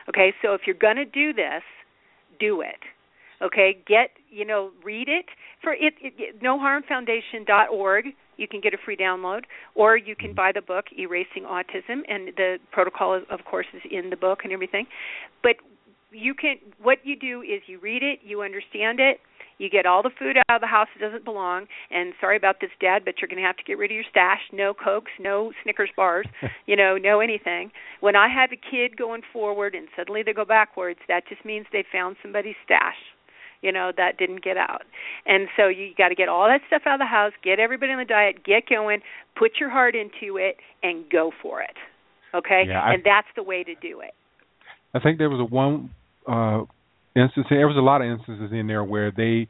Okay, so if you're going to do this, do it. Okay, get you know, read it for it, it noharmfoundation.org. You can get a free download, or you can buy the book Erasing Autism, and the protocol, of course, is in the book and everything. But you can what you do is you read it, you understand it, you get all the food out of the house that doesn't belong. And sorry about this, Dad, but you're going to have to get rid of your stash. No Cokes, no Snickers bars, you know, no anything. When I have a kid going forward and suddenly they go backwards, that just means they found somebody's stash you know that didn't get out. And so you got to get all that stuff out of the house get everybody on the diet get going put your heart into it and go for it okay? Yeah, I, and that's the way to do it. I think there was a one uh instance there was a lot of instances in there where they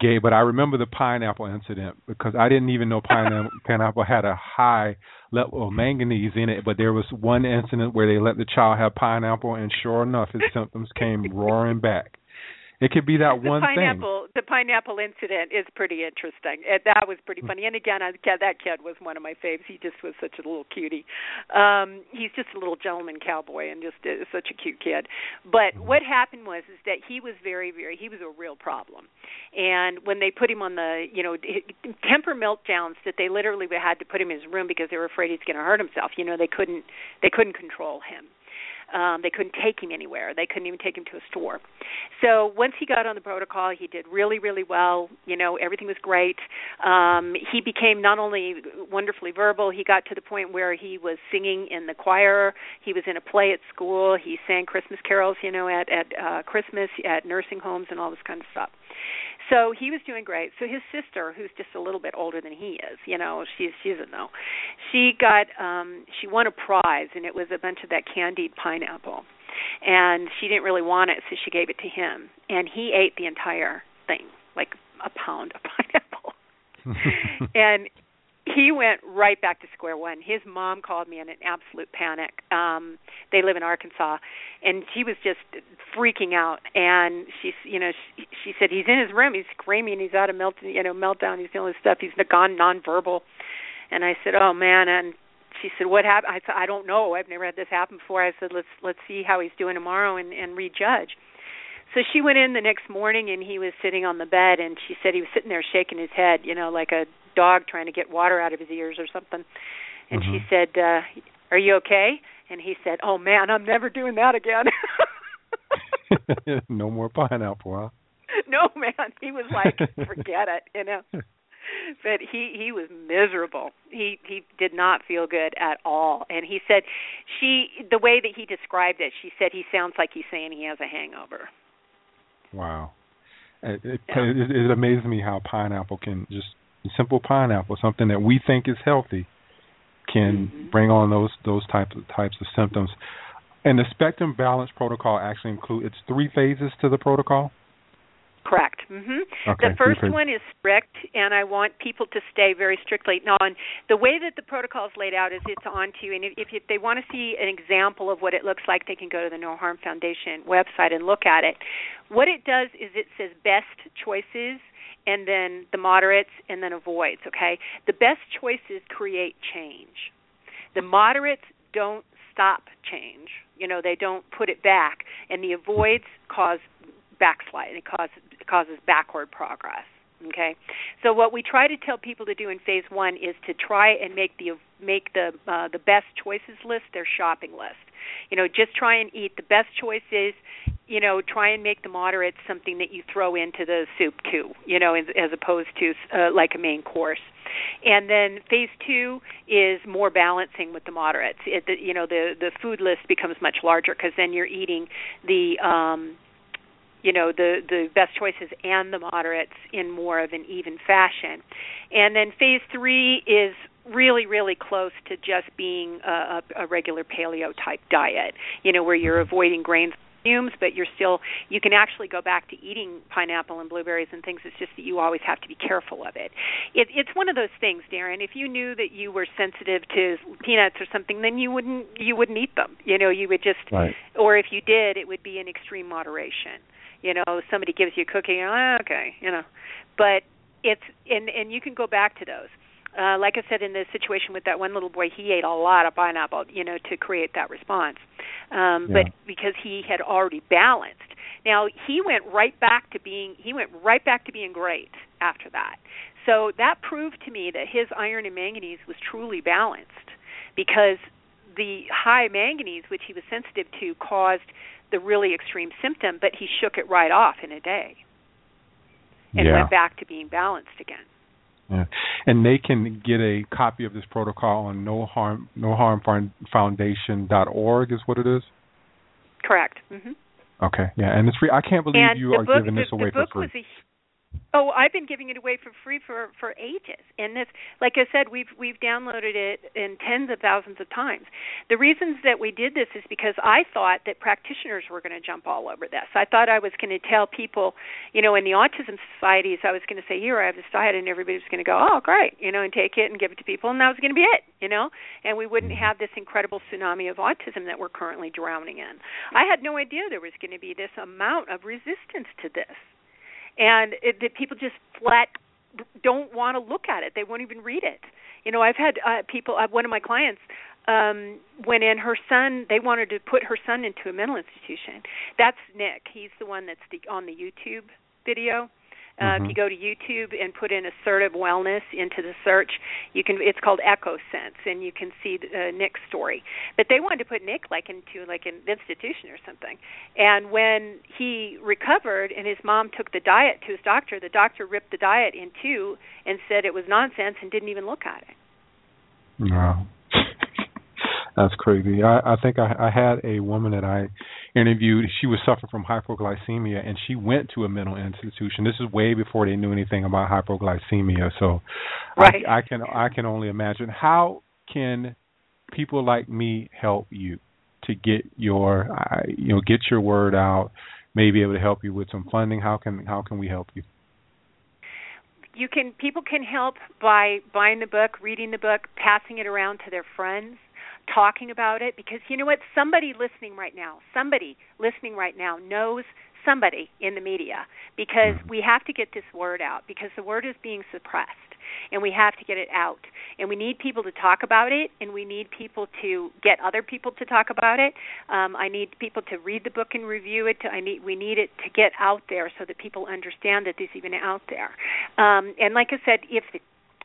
gave but i remember the pineapple incident because i didn't even know pineapple pineapple had a high level of manganese in it but there was one incident where they let the child have pineapple and sure enough his symptoms came roaring back it could be that the one pineapple, thing. The pineapple incident is pretty interesting. It, that was pretty funny. And again, I, that kid was one of my faves. He just was such a little cutie. Um, he's just a little gentleman cowboy and just uh, such a cute kid. But mm-hmm. what happened was is that he was very, very. He was a real problem. And when they put him on the, you know, temper meltdowns that they literally had to put him in his room because they were afraid he's going to hurt himself. You know, they couldn't, they couldn't control him Um, they couldn't take him anywhere. They couldn't even take him to a store. So once he got on the protocol, he did really, really well. You know, everything was great. Um, he became not only wonderfully verbal, he got to the point where he was singing in the choir. He was in a play at school. He sang Christmas carols, you know, at at uh, Christmas at nursing homes and all this kind of stuff. So he was doing great. So his sister, who's just a little bit older than he is, you know, she's she's a no. She got um she won a prize and it was a bunch of that candied pineapple. And she didn't really want it, so she gave it to him. And he ate the entire thing, like a pound of pineapple. and he went right back to square one. His mom called me in an absolute panic. Um they live in Arkansas and she was just freaking out and she's you know she, she said he's in his room, he's screaming, he's out of melt you know meltdown, he's doing this stuff, he's gone nonverbal. And I said, "Oh man." And she said, "What happened?" I said, "I don't know. I've never had this happen before." I said, "Let's let's see how he's doing tomorrow and and rejudge." So she went in the next morning and he was sitting on the bed and she said he was sitting there shaking his head, you know, like a dog trying to get water out of his ears or something. And mm-hmm. she said, uh, "Are you okay?" And he said, "Oh man, I'm never doing that again." no more pineapple, huh? No man, he was like, "Forget it," you know. But he he was miserable. He he did not feel good at all. And he said she the way that he described it, she said he sounds like he's saying he has a hangover. Wow. It, it, yeah. it, it amazes me how pineapple can just simple pineapple, something that we think is healthy, can mm-hmm. bring on those those types of types of symptoms. And the spectrum balance protocol actually includes it's three phases to the protocol. Correct. hmm Okay, the first one is strict, and I want people to stay very strictly. Now, on the way that the protocol is laid out is it's on to you, and if, if they want to see an example of what it looks like, they can go to the No Harm Foundation website and look at it. What it does is it says best choices, and then the moderates, and then avoids. Okay, the best choices create change. The moderates don't stop change. You know, they don't put it back, and the avoids cause backslide. It causes it causes backward progress. Okay, so what we try to tell people to do in phase one is to try and make the make the uh, the best choices list their shopping list. You know, just try and eat the best choices. You know, try and make the moderates something that you throw into the soup too. You know, as, as opposed to uh, like a main course. And then phase two is more balancing with the moderates. It, the, you know, the the food list becomes much larger because then you're eating the um, you know the the best choices and the moderates in more of an even fashion and then phase three is really really close to just being a, a, a regular paleo type diet you know where you're avoiding grains fumes but you're still you can actually go back to eating pineapple and blueberries and things. It's just that you always have to be careful of it. it it's one of those things darren. If you knew that you were sensitive to peanuts or something then you wouldn't you wouldn't eat them. You know you would just right. or if you did it would be in extreme moderation. You know somebody gives you a cookie oh, okay you know. But it's and and you can go back to those uh like i said in the situation with that one little boy he ate a lot of pineapple you know to create that response um yeah. but because he had already balanced now he went right back to being he went right back to being great after that so that proved to me that his iron and manganese was truly balanced because the high manganese which he was sensitive to caused the really extreme symptom, but he shook it right off in a day and yeah. went back to being balanced again. Yeah. And they can get a copy of this protocol on no harm no harm foundation dot org is what it is. Correct. hmm Okay. Yeah, and it's free. I can't believe and you are book, giving this the, away the for free. A, Oh, I've been giving it away for free for for ages. And this like I said, we've we've downloaded it in tens of thousands of times. The reasons that we did this is because I thought that practitioners were going to jump all over this. I thought I was going to tell people, you know, in the autism societies, I was going to say, "Here, I have this diet," and everybody was going to go, "Oh, great," you know, and take it and give it to people, and that was going to be it, you know, and we wouldn't mm-hmm. have this incredible tsunami of autism that we're currently drowning in. I had no idea there was going to be this amount of resistance to this and it, that people just flat don't want to look at it. They won't even read it. You know, I've had uh, people. Uh, one of my clients um went in. Her son. They wanted to put her son into a mental institution. That's Nick. He's the one that's the, on the YouTube video. Uh, mm-hmm. If you go to YouTube and put in assertive wellness into the search, you can. It's called Echo Sense, and you can see uh, Nick's story. But they wanted to put Nick like into like an institution or something. And when he recovered and his mom took the diet to his doctor, the doctor ripped the diet in two and said it was nonsense and didn't even look at it. Wow. That's crazy. I, I think I, I had a woman that I interviewed. She was suffering from hypoglycemia, and she went to a mental institution. This is way before they knew anything about hypoglycemia. So, right. I, I can I can only imagine how can people like me help you to get your you know get your word out, maybe able to help you with some funding. How can how can we help you? You can people can help by buying the book, reading the book, passing it around to their friends talking about it because you know what? Somebody listening right now somebody listening right now knows somebody in the media because mm-hmm. we have to get this word out because the word is being suppressed and we have to get it out. And we need people to talk about it and we need people to get other people to talk about it. Um, i need people to read the book and review it. To, i need we need it to get out there so that people understand that this is even out there. Um, and like i said if the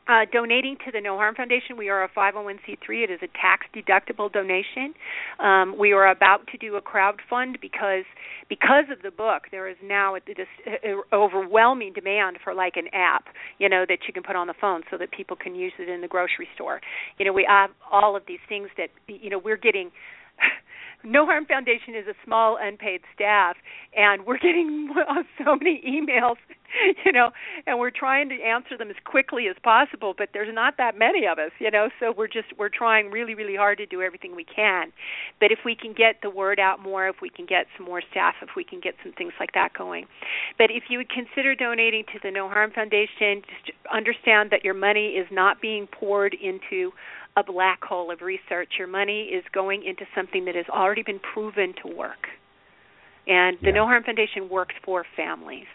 uh, donating to the No Harm Foundation. We are a 501c3. It is a tax deductible donation. Um, we are about to do a crowd fund because because of the book, there is now a, a, overwhelming demand for like an app, you know, that you can put on the phone so that people can use it in the grocery store. You know, we have all of these things that you know we're getting no Harm Foundation is a small unpaid staff, and we're getting so many emails, you know, and we're trying to answer them as quickly as possible. But there's not that many of us, you know, so we're just we're trying really really hard to do everything we can. But if we can get the word out more, if we can get some more staff, if we can get some things like that going, but if you would consider donating to the No Harm Foundation, just understand that your money is not being poured into a black hole of research. Your money is going into something that has already been proven to work. And the yeah. No Harm Foundation works for families.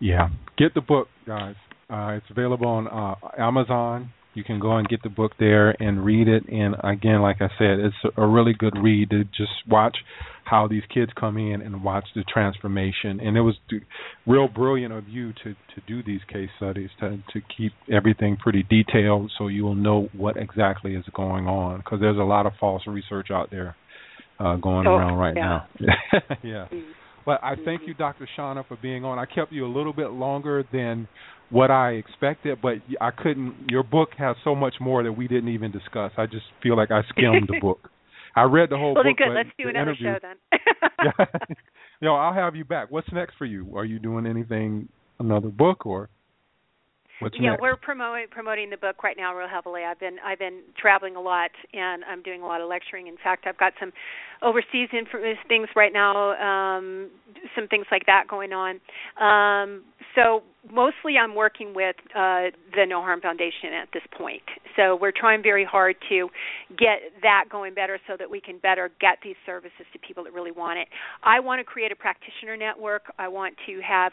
Yeah. Get the book, guys. Uh, it's available on uh, Amazon. You can go and get the book there and read it. And again, like I said, it's a really good read to just watch how these kids come in and watch the transformation. And it was real brilliant of you to to do these case studies to to keep everything pretty detailed so you will know what exactly is going on because there's a lot of false research out there uh, going oh, around right yeah. now. yeah. But I thank you, Dr. Shauna, for being on. I kept you a little bit longer than what I expected, but I couldn't. Your book has so much more that we didn't even discuss. I just feel like I skimmed the book. I read the whole well, book. good. But Let's do the another interview, show then. yeah. you know, I'll have you back. What's next for you? Are you doing anything, another book, or what's yeah, next? we're promoting promoting the book right now real heavily. I've been I've been traveling a lot and I'm doing a lot of lecturing. In fact, I've got some overseas inf- things right now, um, some things like that going on. Um, so mostly I'm working with uh, the No Harm Foundation at this point. So we're trying very hard to get that going better so that we can better get these services to people that really want it. I want to create a practitioner network. I want to have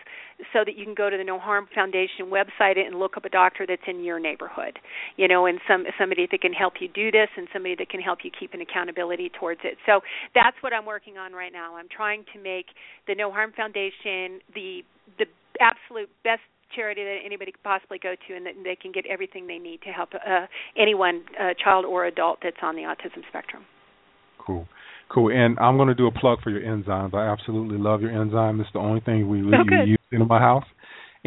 so that you can go to the No Harm Foundation website and look up a doctor that's in your neighborhood. You know, and some somebody that can help you do this and somebody that can help you keep an accountability towards it. So that's what I'm working on right now. I'm trying to make the No Harm Foundation the the absolute best charity that anybody could possibly go to, and that they can get everything they need to help uh, anyone, uh, child or adult, that's on the autism spectrum. Cool. Cool. And I'm going to do a plug for your enzymes. I absolutely love your enzyme. It's the only thing we really oh, use in my house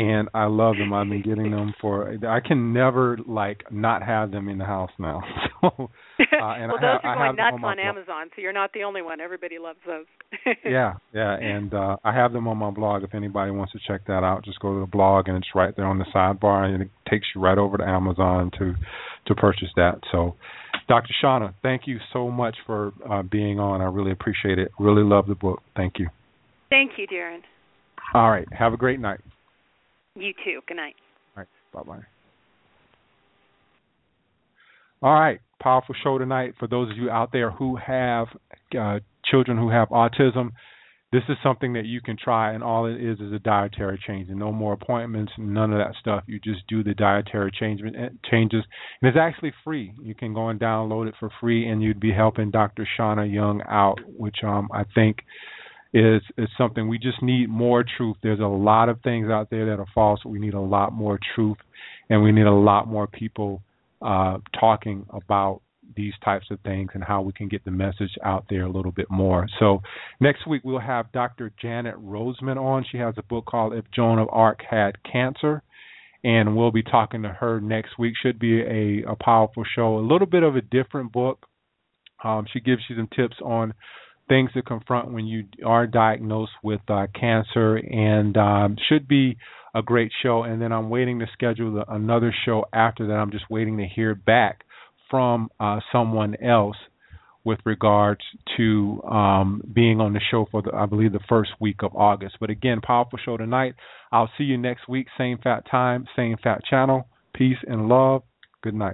and I love them. I've been getting them for. I can never like not have them in the house now. So, uh, and well, I those have, are going nuts on, on. Amazon, so you're not the only one. Everybody loves those. yeah, yeah, and uh, I have them on my blog. If anybody wants to check that out, just go to the blog, and it's right there on the sidebar, and it takes you right over to Amazon to to purchase that. So, Dr. Shauna, thank you so much for uh, being on. I really appreciate it. Really love the book. Thank you. Thank you, Darren. All right. Have a great night. You too. Good night. All right. Bye bye. All right. Powerful show tonight. For those of you out there who have uh, children who have autism, this is something that you can try, and all it is is a dietary change, and no more appointments, none of that stuff. You just do the dietary change, changes, and it's actually free. You can go and download it for free, and you'd be helping Dr. Shauna Young out, which um, I think is is something we just need more truth. There's a lot of things out there that are false. We need a lot more truth, and we need a lot more people uh, talking about these types of things and how we can get the message out there a little bit more. So next week we'll have Dr. Janet Roseman on. She has a book called If Joan of Arc Had Cancer. And we'll be talking to her next week. Should be a, a powerful show. A little bit of a different book. Um, she gives you some tips on things to confront when you are diagnosed with uh, cancer, and um, should be a great show. And then I'm waiting to schedule another show after that. I'm just waiting to hear back from uh, someone else with regards to um, being on the show for the, I believe the first week of August. But again, powerful show tonight. I'll see you next week, same fat time, same fat channel. Peace and love. Good night.